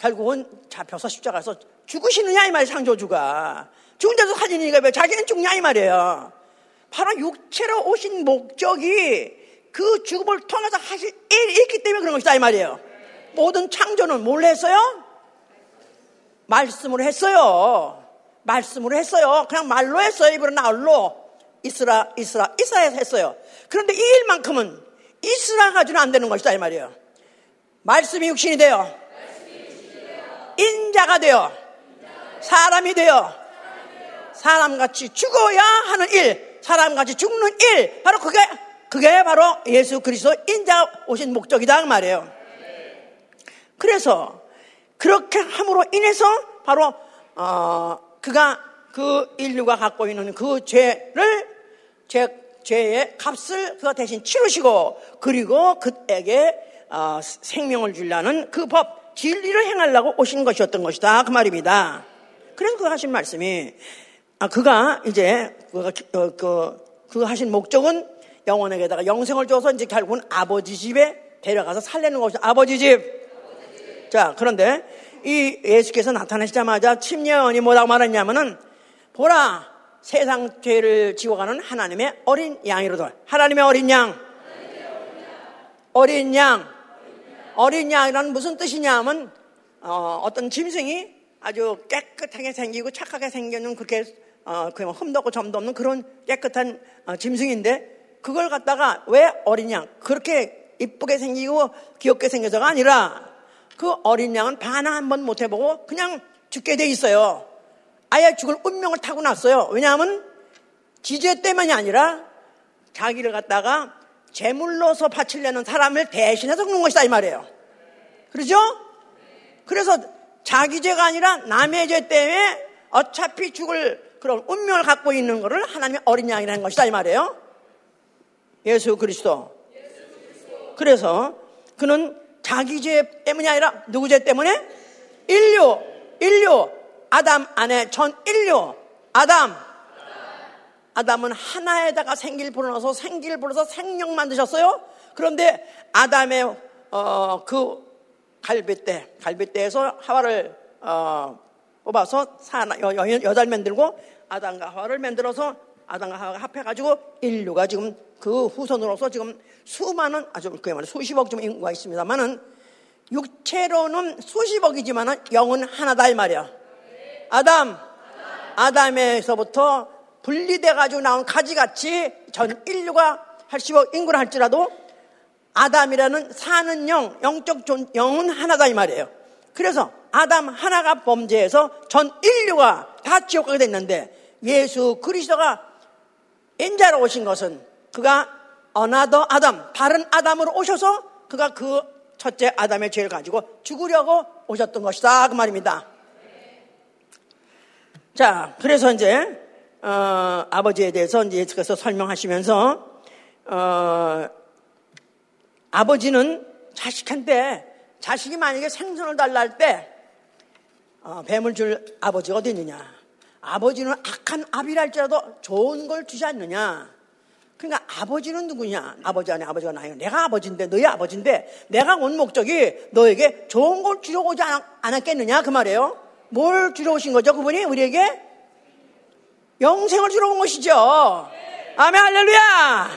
결국은 잡혀서 십자가에서 죽으시느냐 이 말이에요. 창조주가. 죽은 자도 살리니까 왜 자기는 죽냐 이 말이에요. 바로 육체로 오신 목적이 그 죽음을 통해서 하실 일이 있기 때문에 그런 것이다 이 말이에요. 모든 창조는 뭘 했어요? 말씀으로 했어요. 말씀으로 했어요. 그냥 말로 했어요. 입으로 나얼로 이스라, 이스라, 이스라에서 했어요. 그런데 이 일만큼은 이스라 가지고는 안 되는 것이다 이 말이에요. 말씀이 육신이 되어 인자가 되어 사람이 되어 사람같이 죽어야 하는 일, 사람같이 죽는 일, 바로 그게 그게 바로 예수 그리스도 인자 오신 목적이다 그 말이에요. 그래서 그렇게 함으로 인해서 바로 어, 그가 그 인류가 갖고 있는 그 죄를 죄, 죄의 값을 그가 대신 치르시고 그리고 그에게 어, 생명을 주려는 그 법, 진리를 행하려고 오신 것이었던 것이다. 그 말입니다. 그래서 그 하신 말씀이, 아, 그가 이제, 그가, 어, 그, 그 하신 목적은 영혼에게다가 영생을 줘서 이제 결국은 아버지 집에 데려가서 살려는 것이 아버지 집. 자, 그런데 이 예수께서 나타나시자마자 침례원이 뭐라고 말했냐면은 보라 세상 죄를 지워가는 하나님의 어린 양이로다. 하나님의 어린 양. 어린 양. 어린 양이란 무슨 뜻이냐면 어, 떤 짐승이 아주 깨끗하게 생기고 착하게 생기는 그렇게 어, 그냥 흠없고 점도 없는 그런 깨끗한 어, 짐승인데 그걸 갖다가 왜 어린 양 그렇게 이쁘게 생기고 귀엽게 생겨서가 아니라 그 어린 양은 반항 한번 못 해보고 그냥 죽게 돼 있어요. 아예 죽을 운명을 타고 났어요. 왜냐하면 지죄 때문이 아니라 자기를 갖다가 제물로서 바치려는 사람을 대신해서 죽는 것이다 이 말이에요. 그러죠? 그래서 자기 죄가 아니라 남의 죄 때문에 어차피 죽을 그런 운명을 갖고 있는 것을 하나님의 어린 양이라는 것이다 이 말이에요. 예수 그리스도. 그래서 그는 자기 죄 때문이 아니라 누구 죄 때문에? 인류, 인류, 아담 안에 전 인류, 아담. 아담은 하나에다가 생기를 불어넣어서 생기를 불어서 생명 만드셨어요. 그런데 아담의 어, 그 갈빗대, 갈빗대에서 하와를 어, 뽑아서 사나, 여, 여, 여덟 만들고 아담과 하와를 만들어서 아담과 하와가 합해가지고 인류가 지금 그 후손으로서 지금 수많은 아주 그야말로 수십억 좀 인구가 있습니다만은 육체로는 수십억이지만은 영은 하나다 이 말이야. 아담, 아담에서부터 분리돼 가지고 나온 가지같이 전 인류가 80억 인구를 할지라도 아담이라는 사는 영, 영적 존, 영은 하나다 이 말이에요. 그래서 아담 하나가 범죄해서 전 인류가 다 지옥 가게 됐는데 예수 그리스도가 인자로 오신 것은 그가 another 아담, 다른 아담으로 오셔서 그가 그 첫째 아담의 죄를 가지고 죽으려고 오셨던 것이다. 그 말입니다. 자, 그래서 이제, 어, 아버지에 대해서 이제 예수께서 설명하시면서, 어, 아버지는 자식한테, 자식이 만약에 생선을 달라 할 때, 어, 뱀을 줄 아버지가 어디 있느냐. 아버지는 악한 아비랄지라도 좋은 걸 주지 않느냐. 그러니까 아버지는 누구냐? 아버지 안에 아버지가 나요. 내가 아버지인데, 너희 아버지인데, 내가 온 목적이 너에게 좋은 걸 주려고 오지 않았겠느냐? 그 말이에요. 뭘 주러 오신 거죠? 그분이 우리에게? 영생을 주러 온 것이죠. 아멘, 할렐루야!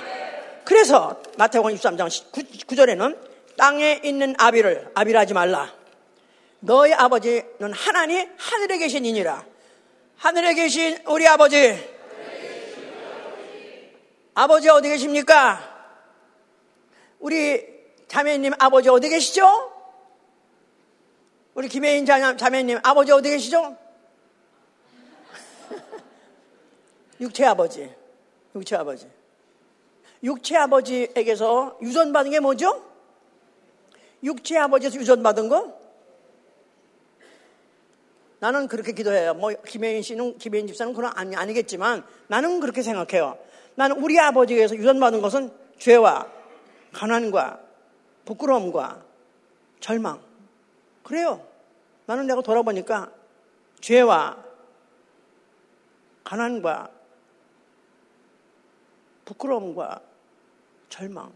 그래서 마태복음 23장 9, 절에는 땅에 있는 아비를 아비라지 말라. 너희 아버지는 하나님 하늘에 계신 이니라. 하늘에 계신 우리 아버지 아버지 어디 계십니까? 우리 자매님 아버지 어디 계시죠? 우리 김혜인 자매님 아버지 어디 계시죠? 육체 아버지, 육체 아버지. 육체 아버지에게서 유전받은 게 뭐죠? 육체 아버지에서 유전받은 거? 나는 그렇게 기도해요. 뭐, 김혜인 씨는, 김혜인 집사는 그건 아니, 아니겠지만 나는 그렇게 생각해요. 나는 우리 아버지에게서 유전받은 것은 죄와 가난과 부끄러움과 절망. 그래요. 나는 내가 돌아보니까 죄와 가난과 부끄러움과 절망.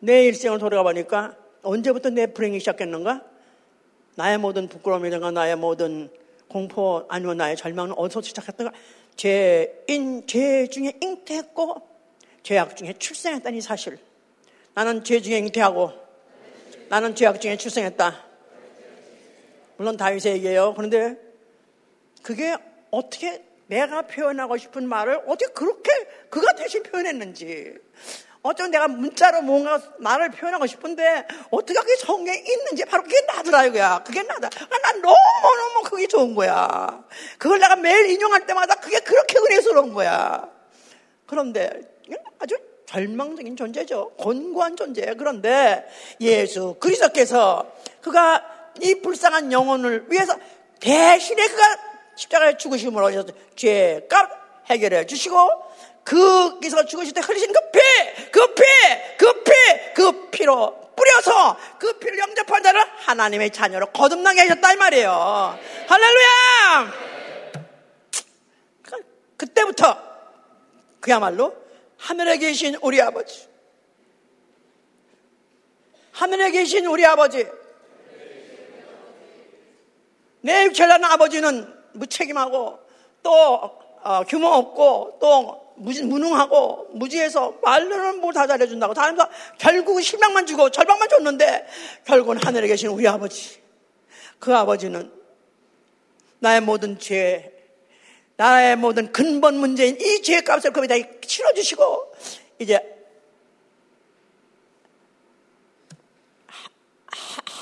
내 일생을 돌아가 보니까 언제부터 내 불행이 시작했는가? 나의 모든 부끄러움이든가 나의 모든 공포 아니면 나의 절망은 어디서 시작했던가? 죄 인, 죄 중에 잉태했고 죄악 중에 출생했다니 사실. 나는 죄 중에 잉태하고 나는 죄악 중에 출생했다. 물론 다윗의 얘기예요. 그런데 그게 어떻게 내가 표현하고 싶은 말을 어떻게 그렇게 그가 대신 표현했는지 어쩌면 내가 문자로 뭔가 말을 표현하고 싶은데 어떻게 그게 성경에 있는지 바로 그게 나더라 이거야. 그게 나다. 그러니까 난 너무너무 그게 좋은 거야. 그걸 내가 매일 인용할 때마다 그게 그렇게 은혜스러운 거야. 그런데 아주 절망적인 존재죠. 곤고한 존재. 그런데 예수 그리스도께서 그가 이 불쌍한 영혼을 위해서 대신에 그가 십자가에 죽으심으로 죄값 해결해 주시고 그 기사가 죽으실 때 흘리신 그 피, 그 피, 그 피, 그 피로 뿌려서 그 피를 영접한 자를 하나님의 자녀로 거듭나게 하셨다 이 말이에요. 할렐루야! 그때부터 그야말로 하늘에 계신 우리 아버지, 하늘에 계신 우리 아버지, 내 육체라는 아버지는 무책임하고 또 어, 규모 없고 또 무능하고 무지해서 말로는 뭘다 잘해준다고 다른가 결국 실망만 주고 절망만 줬는데 결국은 하늘에 계신 우리 아버지 그 아버지는 나의 모든 죄 나의 모든 근본 문제인 이 죄값을 거기다 치러주시고 이제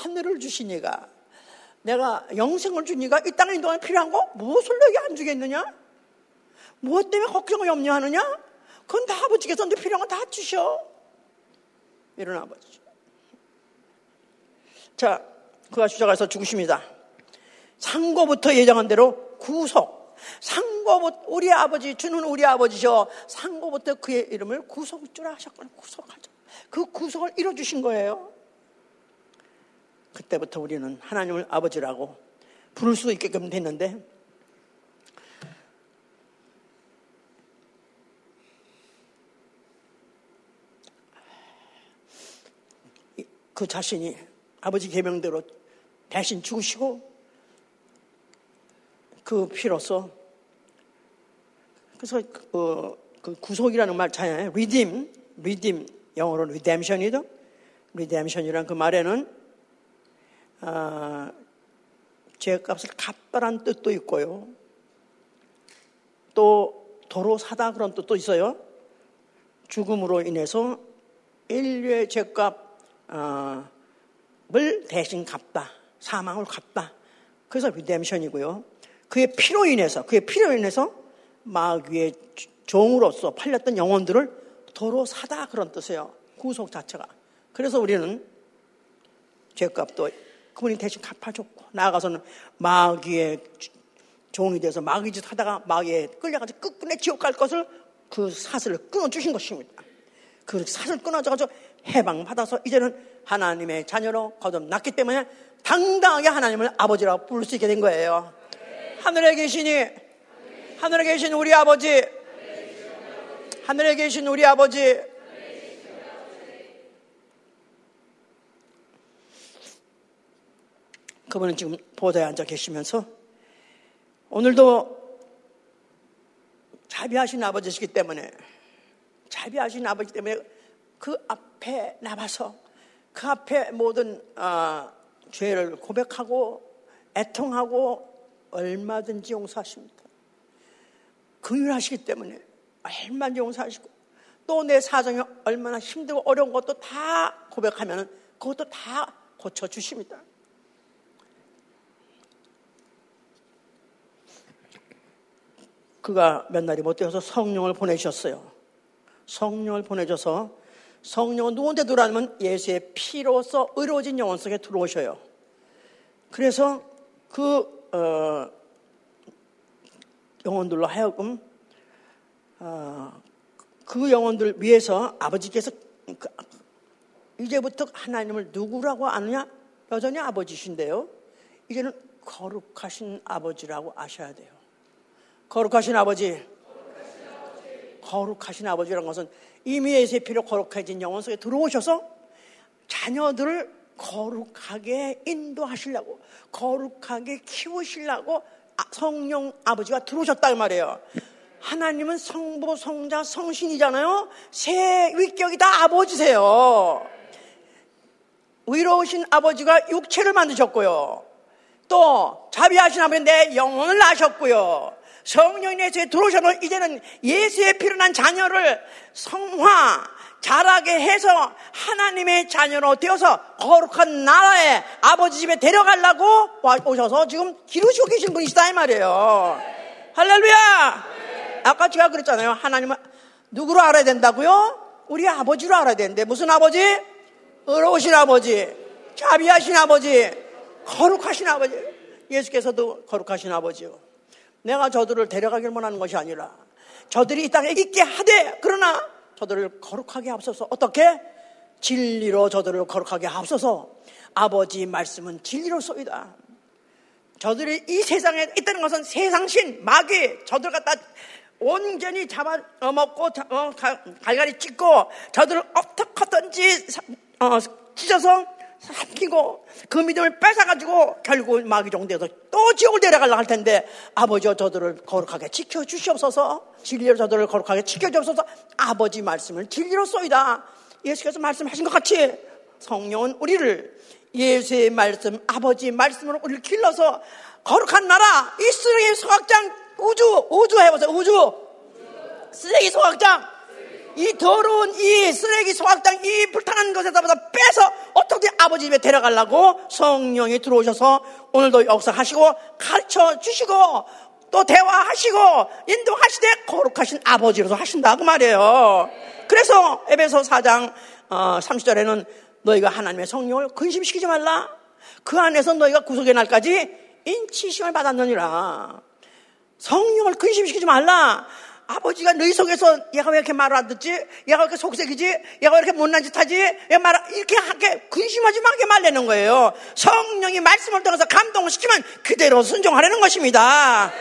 하늘을 주시니가 내가 영생을 주니까 이 땅에 인동안 필요한 거 무엇을 내게 안 주겠느냐? 무엇 때문에 걱정을 염려하느냐? 그건 다 아버지께서 내 필요한 거다 주셔. 이런 아버지. 자, 그가 주자가서 죽으십니다. 상고부터 예정한 대로 구속. 상고부터 우리 아버지 주는 우리 아버지셔. 상고부터 그의 이름을 구속주라 하셨거나 구속하죠. 그 구속을 이뤄 주신 거예요. 그때부터 우리는 하나님을 아버지라고 부를 수 있게끔 됐는데 그 자신이 아버지 계명대로 대신 죽으시고 그 피로서 그래서 그, 그 구속이라는 말 잖아요. redeem, redeem 영어로 redemption이죠. redemption이란 그 말에는 아, 죄값을 갚다란 뜻도 있고요. 또 도로 사다 그런 뜻도 있어요. 죽음으로 인해서 인류의 죄값 어, 을 대신 갚다. 사망을 갚다. 그래서 리뎀션이고요. 그의 피로 인해서, 그의 피로 인해서 마귀의 종으로서 팔렸던 영혼들을 도로 사다 그런 뜻이에요. 구속 자체가. 그래서 우리는 죄값도 그분이 대신 갚아줬고 나아가서는 마귀의 종이 돼서 마귀 짓 하다가 마귀에 끌려가지고 끝끝내 지옥 갈 것을 그 사슬을 끊어주신 것입니다. 그 사슬 끊어져가지고 해방받아서 이제는 하나님의 자녀로 거듭났기 때문에 당당하게 하나님을 아버지라고 부를 수 있게 된 거예요. 하늘에 계시니, 하늘에 계신 우리 아버지, 하늘에 계신 우리 아버지, 그분은 지금 보좌에 앉아 계시면서 오늘도 자비하신 아버지시기 때문에 자비하신 아버지 때문에 그 앞 에 나와서 그 앞에 모든 어, 죄를 고백하고 애통하고 얼마든지 용서하십니다. 긍휼하시기 때문에 얼마든지 용서하시고 또 내 사정이 얼마나 힘들고 어려운 것도 다 고백하면 그것도 다 고쳐 주십니다. 그가 몇 날이 못 되어서 성령을 보내셨어요. 성령을 보내줘서 성령은 누구한테 들어가면 예수의 피로서 의로워진 영혼 속에 들어오셔요. 그래서 그 어, 영혼들로 하여금 어, 그 영혼들 위해서 아버지께서 그, 이제부터 하나님을 누구라고 아느냐? 여전히 아버지신데요. 이제는 거룩하신 아버지라고 아셔야 돼요. 거룩하신 아버지. 거룩하신 아버지라는 것은 이미 예수의 피로 거룩해진 영혼 속에 들어오셔서 자녀들을 거룩하게 인도하시려고 거룩하게 키우시려고 아, 성령 아버지가 들어오셨다 이 말이에요. 하나님은 성부, 성자, 성신이잖아요. 새 위격이 다 아버지세요. 위로우신 아버지가 육체를 만드셨고요. 또 자비하신 아버지 내 영혼을 낳으셨고요. 내 속에 들어오셔서 이제는 예수의 피로 난 자녀를 성화, 자라게 해서 하나님의 자녀로 되어서 거룩한 나라의 아버지 집에 데려가려고 오셔서 지금 기르시고 계신 분이시다 이 말이에요. 할렐루야! 아까 제가 그랬잖아요. 하나님은 누구로 알아야 된다고요? 우리 아버지로 알아야 되는데 무슨 아버지? 의로우신 아버지, 자비하신 아버지, 거룩하신 아버지. 예수께서도 거룩하신 아버지요. 내가 저들을 데려가길 원하는 것이 아니라 저들이 이 땅에 있게 하되 그러나 저들을 거룩하게 앞서서. 어떻게? 진리로 저들을 거룩하게 하옵소서. 아버지 말씀은 진리로 쏘이다. 저들이 이 세상에 있다는 것은 세상신, 마귀, 저들 갖다 온전히 잡아 먹고, 어, 갈갈이 찍고, 저들을 어떻게 하든지 어, 찢어서 삼키고, 그 믿음을 뺏어가지고, 결국 마귀 종대에서 또 지옥을 데려가려고 할 텐데, 아버지와 저들을 거룩하게 지켜주시옵소서, 진리로 저들을 거룩하게 지켜주옵소서, 아버지 말씀을 진리로 쏘이다. 예수께서 말씀하신 것 같이 성령은 우리를 예수의 말씀, 아버지 말씀으로 우리를 길러서 거룩한 나라, 이 쓰레기 소각장, 우주, 우주 해보세요, 우주. 쓰레기 소각장. 이 더러운 이 쓰레기 소각장, 이 불타는 것에서부터 빼서 어떻게 아버지 집에 데려가려고 성령이 들어오셔서 오늘도 역사하시고 가르쳐 주시고 또 대화하시고 인도하시되 거룩하신 아버지로서 하신다 그 말이에요. 그래서 에베소 4장 어, 30절에는 너희가 하나님의 성령을 근심시키지 말라. 그 안에서 너희가 구속의 날까지 인치심을 받았느니라. 성령을 근심시키지 말라. 아버지가 너희 속에서 얘가 왜 이렇게 말을 안 듣지? 얘가 왜 이렇게 속색이지? 얘가 왜 이렇게 못난 짓 하지? 얘 말, 이렇게 하게 근심하지 말게 말내는 거예요. 성령이 말씀을 통해서 감동을 시키면 그대로 순종하려는 것입니다.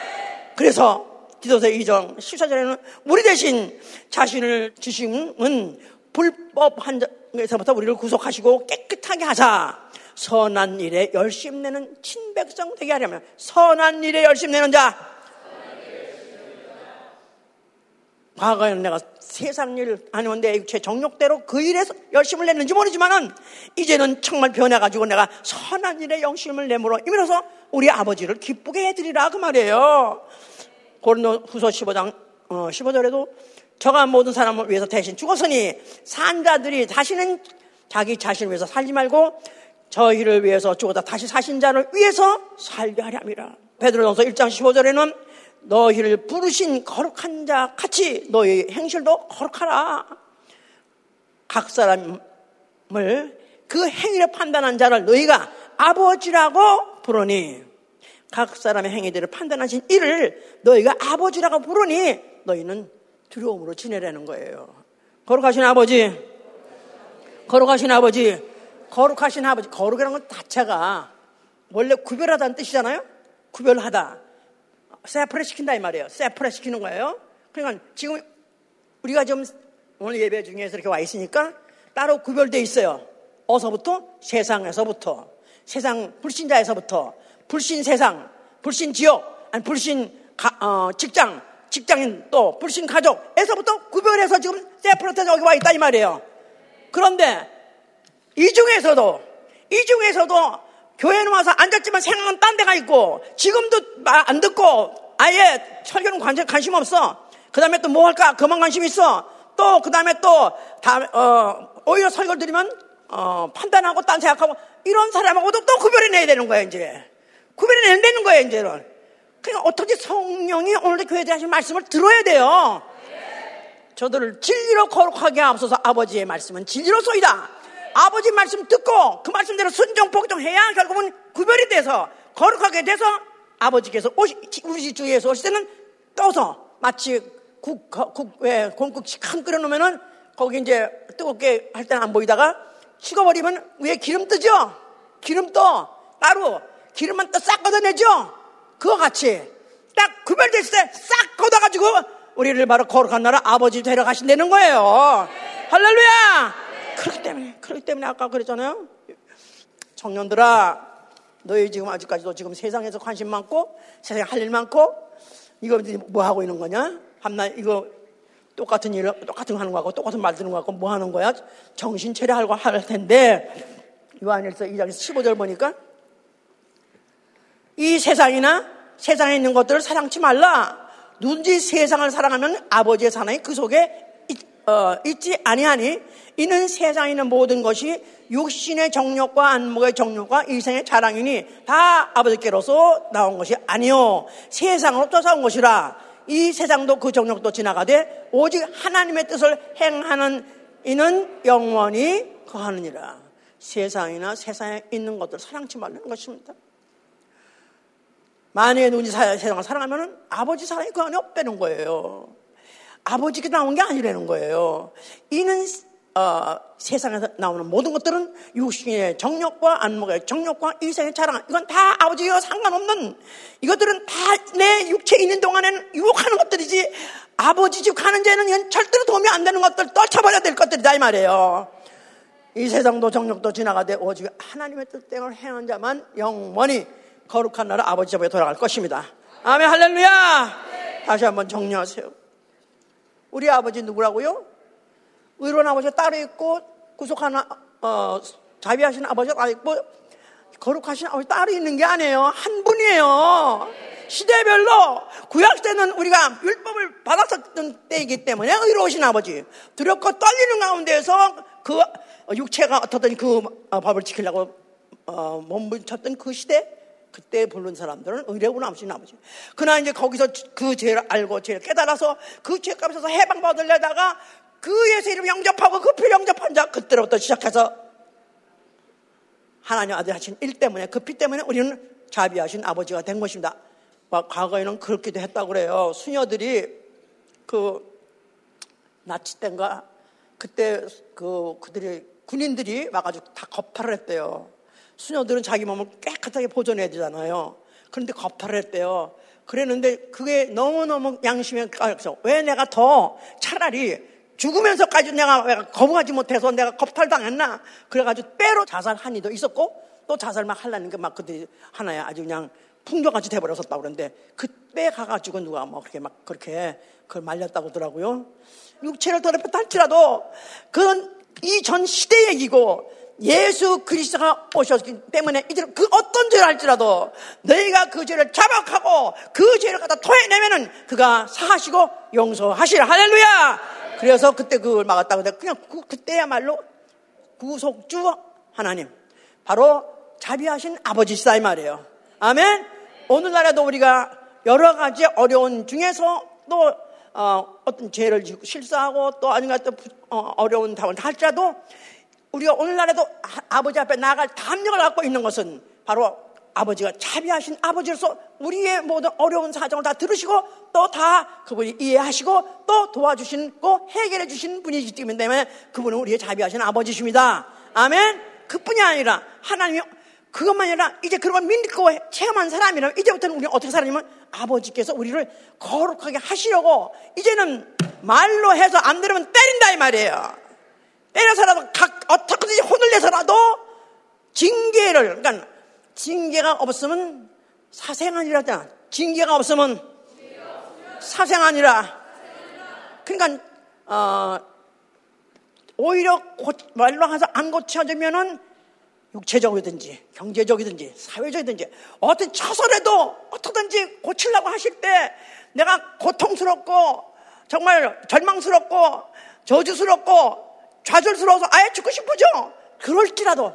그래서 기도서 2장 14절에는 우리 대신 자신을 주심은 불법 한에서부터 우리를 구속하시고 깨끗하게 하자. 선한 일에 열심 내는 친백성 되게 하려면 선한 일에 열심 내는 자. 과거에는 내가 세상 일 아니면 내 육체 정욕대로 그 일에 열심을 냈는지 모르지만은 이제는 정말 변해가지고 내가 선한 일에 영심을 내므로 이면서 우리 아버지를 기쁘게 해드리라 그 말이에요. 고린도 후서 15장 어, 15절에도 저가 모든 사람을 위해서 대신 죽었으니 산자들이 다시는 자기 자신을 위해서 살지 말고 저희를 위해서 죽었다 다시 사신 자를 위해서 살게 하려함이라. 베드로전서 1장 15절에는 너희를 부르신 거룩한 자 같이 너희 행실도 거룩하라. 각 사람을 그 행위를 판단한 자를 너희가 아버지라고 부르니 각 사람의 행위들을 판단하신 이를 너희가 아버지라고 부르니 너희는 두려움으로 지내라는 거예요. 거룩하신 아버지, 거룩하신 아버지, 거룩하신 아버지, 거룩이라는 건 자체가 원래 구별하다는 뜻이잖아요? 구별하다. separate 시킨다 이 말이에요. separate 시키는 거예요. 그러니까 지금 우리가 좀 오늘 예배 중에서 이렇게 와 있으니까 따로 구별되어 있어요. 어서부터? 세상에서부터. 세상 불신자에서부터. 불신 세상, 불신 지역, 아니 불신 가, 어, 직장, 직장인 또 불신 가족에서부터 구별해서 지금 separate 여기 와 있다 이 말이에요. 그런데 이 중에서도 이 중에서도 교회는 와서 앉았지만 생각은 딴 데가 있고 지금도 말 안 듣고 아예 철교는 관심, 관심 없어. 그 다음에 또 뭐 할까? 그만 관심 있어. 또 그 다음에 또 다, 어, 오히려 설교를 드리면 어, 판단하고 딴 생각하고 이런 사람하고도 또 구별해내야 되는 거야 이제. 구별해내야 되는 거야 이제는. 그러니까 어떻게 성령이 오늘도 교회에 대하신 말씀을 들어야 돼요. 저들을 진리로 거룩하게 하옵소서 아버지의 말씀은 진리로 쏘이다. 아버지 말씀 듣고 그 말씀대로 순종 복종해야 결국은 구별이 돼서 거룩하게 돼서 아버지께서 오시, 우리 주위에서 오실 때는 떠서 마치 국, 국, 왜, 공국씩 큰 끓여놓으면은 거기 이제 뜨겁게 할 때는 안 보이다가 식어버리면 위에 기름 뜨죠? 기름 떠. 따로 기름만 또싹 걷어내죠? 그와 같이 딱 구별됐을 때 싹 걷어가지고 우리를 바로 거룩한 나라 아버지 데려가신다는 거예요. 할렐루야! 그렇기 때문에, 그렇기 때문에 아까 그랬잖아요. 청년들아, 너희 지금 아직까지도 지금 세상에서 관심 많고, 세상에 할일 많고, 이거 뭐 하고 있는 거냐? 밤날 이거 똑같은 일을, 똑같은 거 하는 거하고, 똑같은 말 듣는 거하고, 뭐 하는 거야? 정신 차려하고 할 텐데, 요한일서 2장 15절 보니까, 이 세상이나 세상에 있는 것들을 사랑치 말라. 누군지 세상을 사랑하면 아버지의 사랑이 그 속에 어, 있지? 아니하니. 이는 세상에 있는 모든 것이 육신의 정욕과 안목의 정욕과 일생의 자랑이니 다 아버지께로서 나온 것이 아니요. 세상으로 쫓아온 것이라. 이 세상도 그 정욕도 지나가되 오직 하나님의 뜻을 행하는 이는 영원히 거하느니라. 세상이나 세상에 있는 것들 사랑치 말라는 것입니다. 만약에 누군지 세상을 사랑하면 아버지 사랑이 그 안에 없다는 거예요 아버지께 나온 게 아니라는 거예요. 이는 어, 세상에서 나오는 모든 것들은 육신의 정력과 안목의 정력과 이생의 자랑. 이건 다 아버지와 상관없는 이것들은 다 내 육체에 있는 동안에는 유혹하는 것들이지 아버지 집 가는 죄는 이건 절대로 도움이 안 되는 것들 떨쳐버려야 될 것들이다 이 말이에요. 이 세상도 정력도 지나가되 오직 하나님의 뜻대로 행한 자만 영원히 거룩한 나라 아버지 앞에 돌아갈 것입니다. 아멘 할렐루야! 다시 한번 정리하세요 우리 아버지 누구라고요? 의로운 아버지가 따로 있고 구속하는 어, 자비하신 아버지가 따로 있고 거룩하신 아버지 따로 있는 게 아니에요. 한 분이에요. 시대별로 구약 때는 우리가 율법을 받았었던 때이기 때문에 의로우신 아버지 두렵고 떨리는 가운데서 그 육체가 어떻든 그 법을 지키려고 어, 몸부쳤던 그 시대 그때 부른 사람들은 의뢰군 아버지 아버지. 그러나 이제 거기서 그 죄를 알고 죄를 깨달아서 그 죄값에서 해방받으려다가 그 예수 이름 영접하고 그 피 영접한 자 그때로부터 시작해서 하나님 아들 하신 일 때문에 그 피 때문에 우리는 자비하신 아버지가 된 것입니다. 과거에는 그렇기도 했다고 그래요. 수녀들이 그 나치 때인가 그때 그 그들이 군인들이 와가지고 다 겁탈을 했대요. 수녀들은 자기 몸을 깨끗하게 보존해야 되잖아요. 그런데 겁탈을 했대요. 그랬는데 그게 너무너무 양심에 까여서 왜 내가 더 차라리 죽으면서까지 내가 거부하지 못해서 내가 겁탈당했나? 그래가지고 때로 자살한 이도 있었고 또 자살만 하려는 게 막 그들이 하나에 아주 그냥 풍조같이 돼버렸었다고 그러는데 그때 가가지고 누가 뭐 그렇게 막 그렇게 그걸 말렸다고 하더라고요. 육체를 더럽혔다 할지라도 그건 이전 시대 얘기고 예수 그리스도가 오셨기 때문에 이제 그 어떤 죄를 할지라도 너희가 그 죄를 자박하고 그 죄를 갖다 토해내면은 그가 사하시고 용서하시라 할렐루야 그래서 그때 그걸 막았다고 그냥 그, 그때야말로 구속주 하나님 바로 자비하신 아버지시다 이 말이에요. 아멘. 오늘날에도 우리가 여러 가지 어려운 중에서 또 어, 떤 죄를 실수하고 또 아닌가 또 어, 려운 답을 할지라도 우리가 오늘날에도 아버지 앞에 나갈 담력을 갖고 있는 것은 바로 아버지가 자비하신 아버지로서 우리의 모든 어려운 사정을 다 들으시고 또 다 그분이 이해하시고 또 도와주시고 해결해 주시는 분이기 때문에 그분은 우리의 자비하신 아버지십니다. 아멘. 그뿐이 아니라 하나님이 그것만 아니라 이제 그런 걸 믿고 체험한 사람이라면 이제부터는 우리 어떻게 살아냐면 아버지께서 우리를 거룩하게 하시려고 이제는 말로 해서 안 들으면 때린다 이 말이에요. 때려서라도 각 어떻게든지 혼을 내서라도 징계를 그러니까 징계가 없으면 사생아니라잖아. 징계가 없으면 사생아니라. 그러니까 어, 오히려 고, 말로 해서 안 고쳐지면은 육체적이든지 경제적이든지 사회적이든지 어떤 처설에도 어떻든지 고치려고 하실 때 내가 고통스럽고 정말 절망스럽고 저주스럽고 좌절스러워서 아예 죽고 싶으죠. 그럴지라도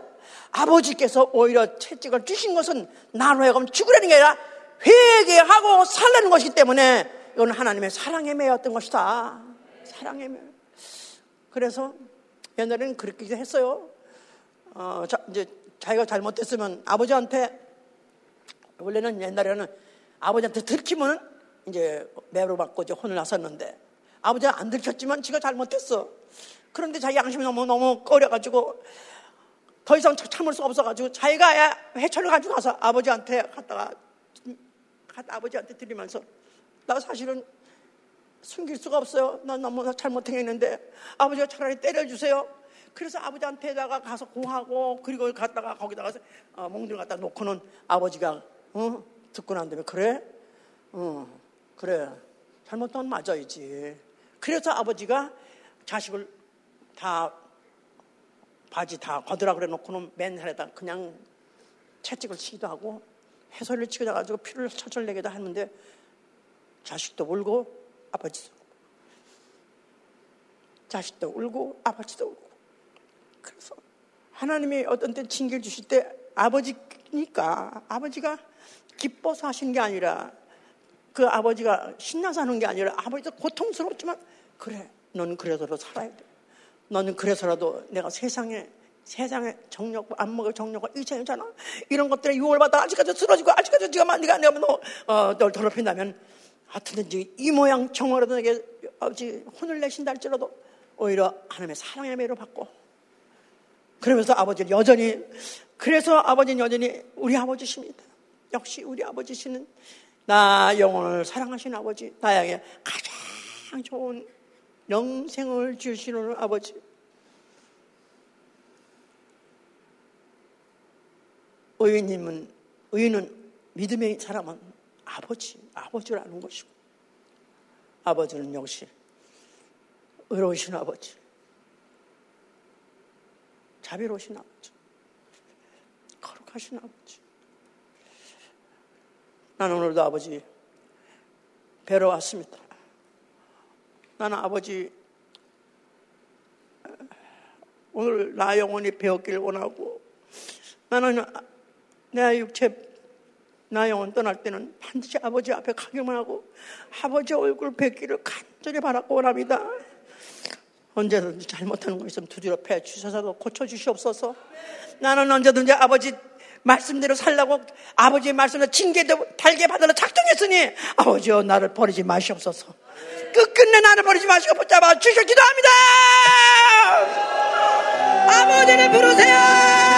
아버지께서 오히려 채찍을 주신 것은 나로 하여금 죽으려는 게 아니라 회개하고 살라는 것이기 때문에 이건 하나님의 사랑에 매였던 것이다. 사랑에 매. 그래서 옛날에는 그렇게 했어요. 어, 자, 이제 자기가 잘못했으면 아버지한테 원래는 옛날에는 아버지한테 들키면 이제 매로 받고 이제 혼을 났었는데 아버지가 안 들켰지만 지가 잘못했어. 그런데 자기 양심이 너무 너무 꺼려가지고 더 이상 참을 수 없어가지고 자기가 해초를 가지고 가서 아버지한테 갔다가 아버지한테 드리면서 나 사실은 숨길 수가 없어요. 난 너무 잘못했는데 아버지가 차라리 때려주세요. 그래서 아버지한테다가 가서 고하고 그리고 갔다가 거기다가 어, 몽들 갖다 놓고는 아버지가 어? 듣고 난 다음에 그래? 어, 그래. 잘못하면 맞아야지. 그래서 아버지가 자식을 다 바지 다 거들라 그래 놓고는 맨살에다 그냥 채찍을 치기도 하고 해설을 치기도 가지고 피를 철철 내기도 하는데 자식도 울고 아버지도 울고. 자식도 울고 아버지도 울고. 그래서 하나님이 어떤 때 징계를 주실 때 아버지니까 아버지가 기뻐서 하신 게 아니라 그 아버지가 신나서 하는 게 아니라 아버지도 고통스럽지만 그래 너는 그래서라도 살아야 돼 너는 그래서라도 내가 세상에 세상에 정력과 안목의 정력과 이체잖아 이런 것들에 유월받아 아직까지 쓰러지고 아직까지 네가 네가 내가 너, 어, 널 더럽힌다면 하여튼지 이 모양 정어라도 내게 아버지 혼을 내신다 할지라도 오히려 하나님의 사랑의 매로 받고 그러면서 아버지를 여전히 그래서 아버지는 여전히 우리 아버지십니다. 역시 우리 아버지시는 나 영혼을 사랑하신 아버지, 나에게 가장 좋은 영생을 주시는 아버지. 의인님은 의인은 믿음의 사람은 아버지, 아버지를 아는 것이고 아버지는 역시 의로우신 아버지, 자비로우신 아버지, 거룩하신 아버지. 나는 오늘도 아버지 뵈러 왔습니다. 나는 아버지 오늘 나 영혼이 배웠길 원하고 나는 내 육체 나 영혼 떠날 때는 반드시 아버지 앞에 가기만 하고 아버지 얼굴 뵙기를 간절히 바라고 원합니다. 언제든지 잘못하는 거 있으면 두드려 패 주셔서 고쳐 주시옵소서. 나는 언제든지 아버지 말씀대로 살라고 아버지의 말씀으로 징계도 달게 받으러 작정 했으니 아버지여 나를 버리지 마시옵소서. 끝끝내 나를 버리지 마시고 붙잡아 주실 기도합니다. 아버지를 부르세요.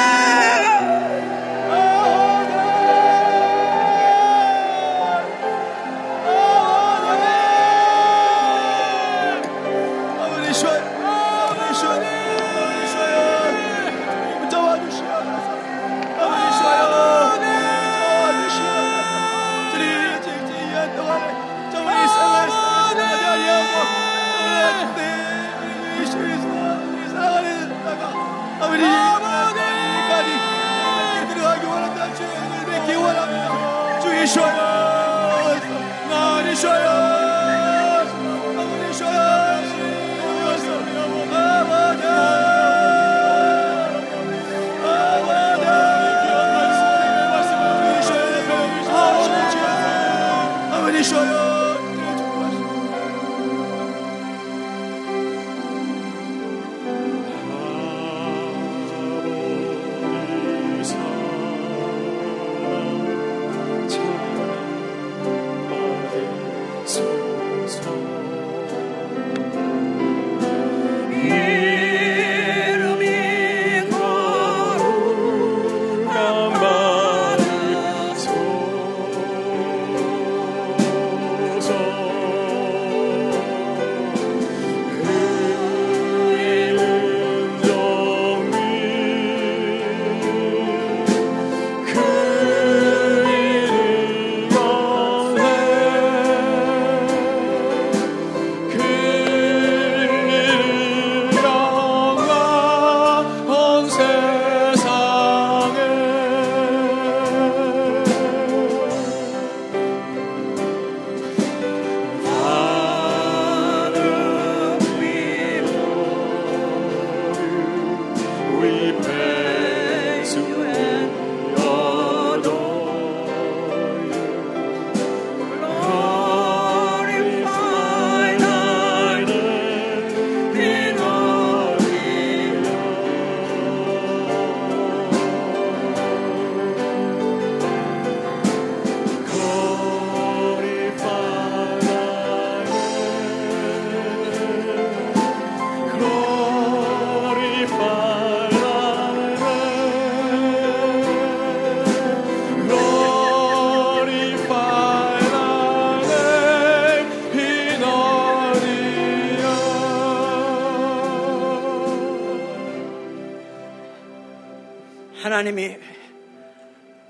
하나님이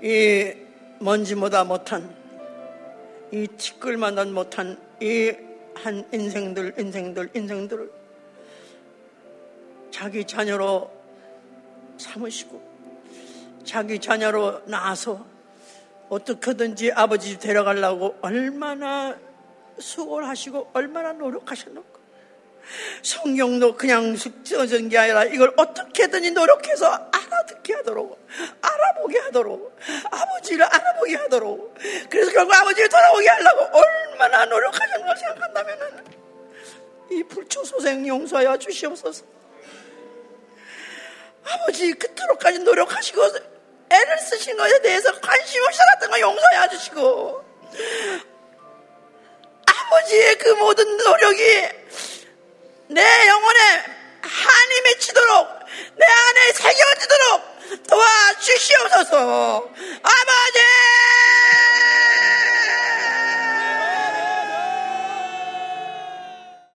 이 먼지보다 못한 이 티끌만한 못한 이 한 인생들 인생들 인생들을 자기 자녀로 삼으시고 자기 자녀로 낳아서 어떻게든지 아버지 데려가려고 얼마나 수고를 하시고 얼마나 노력하셨는가. 성경도 그냥 써진 게 아니라 이걸 어떻게든지 노력해서 알아듣게 하도록 알아보게 하도록 아버지를 알아보게 하도록. 그래서 결국 아버지를 돌아오게 하려고 얼마나 노력하셨는가 생각한다면 이 불초소생 용서하여 주시옵소서. 아버지 그토록까지 노력하시고 애를 쓰신 것에 대해서 관심 없이 살았던 거 용서해 주시고 아버지의 그 모든 노력이 내 영혼에 한이 맺히도록 내 안에 새겨지도록 도와주시옵소서. 아버지!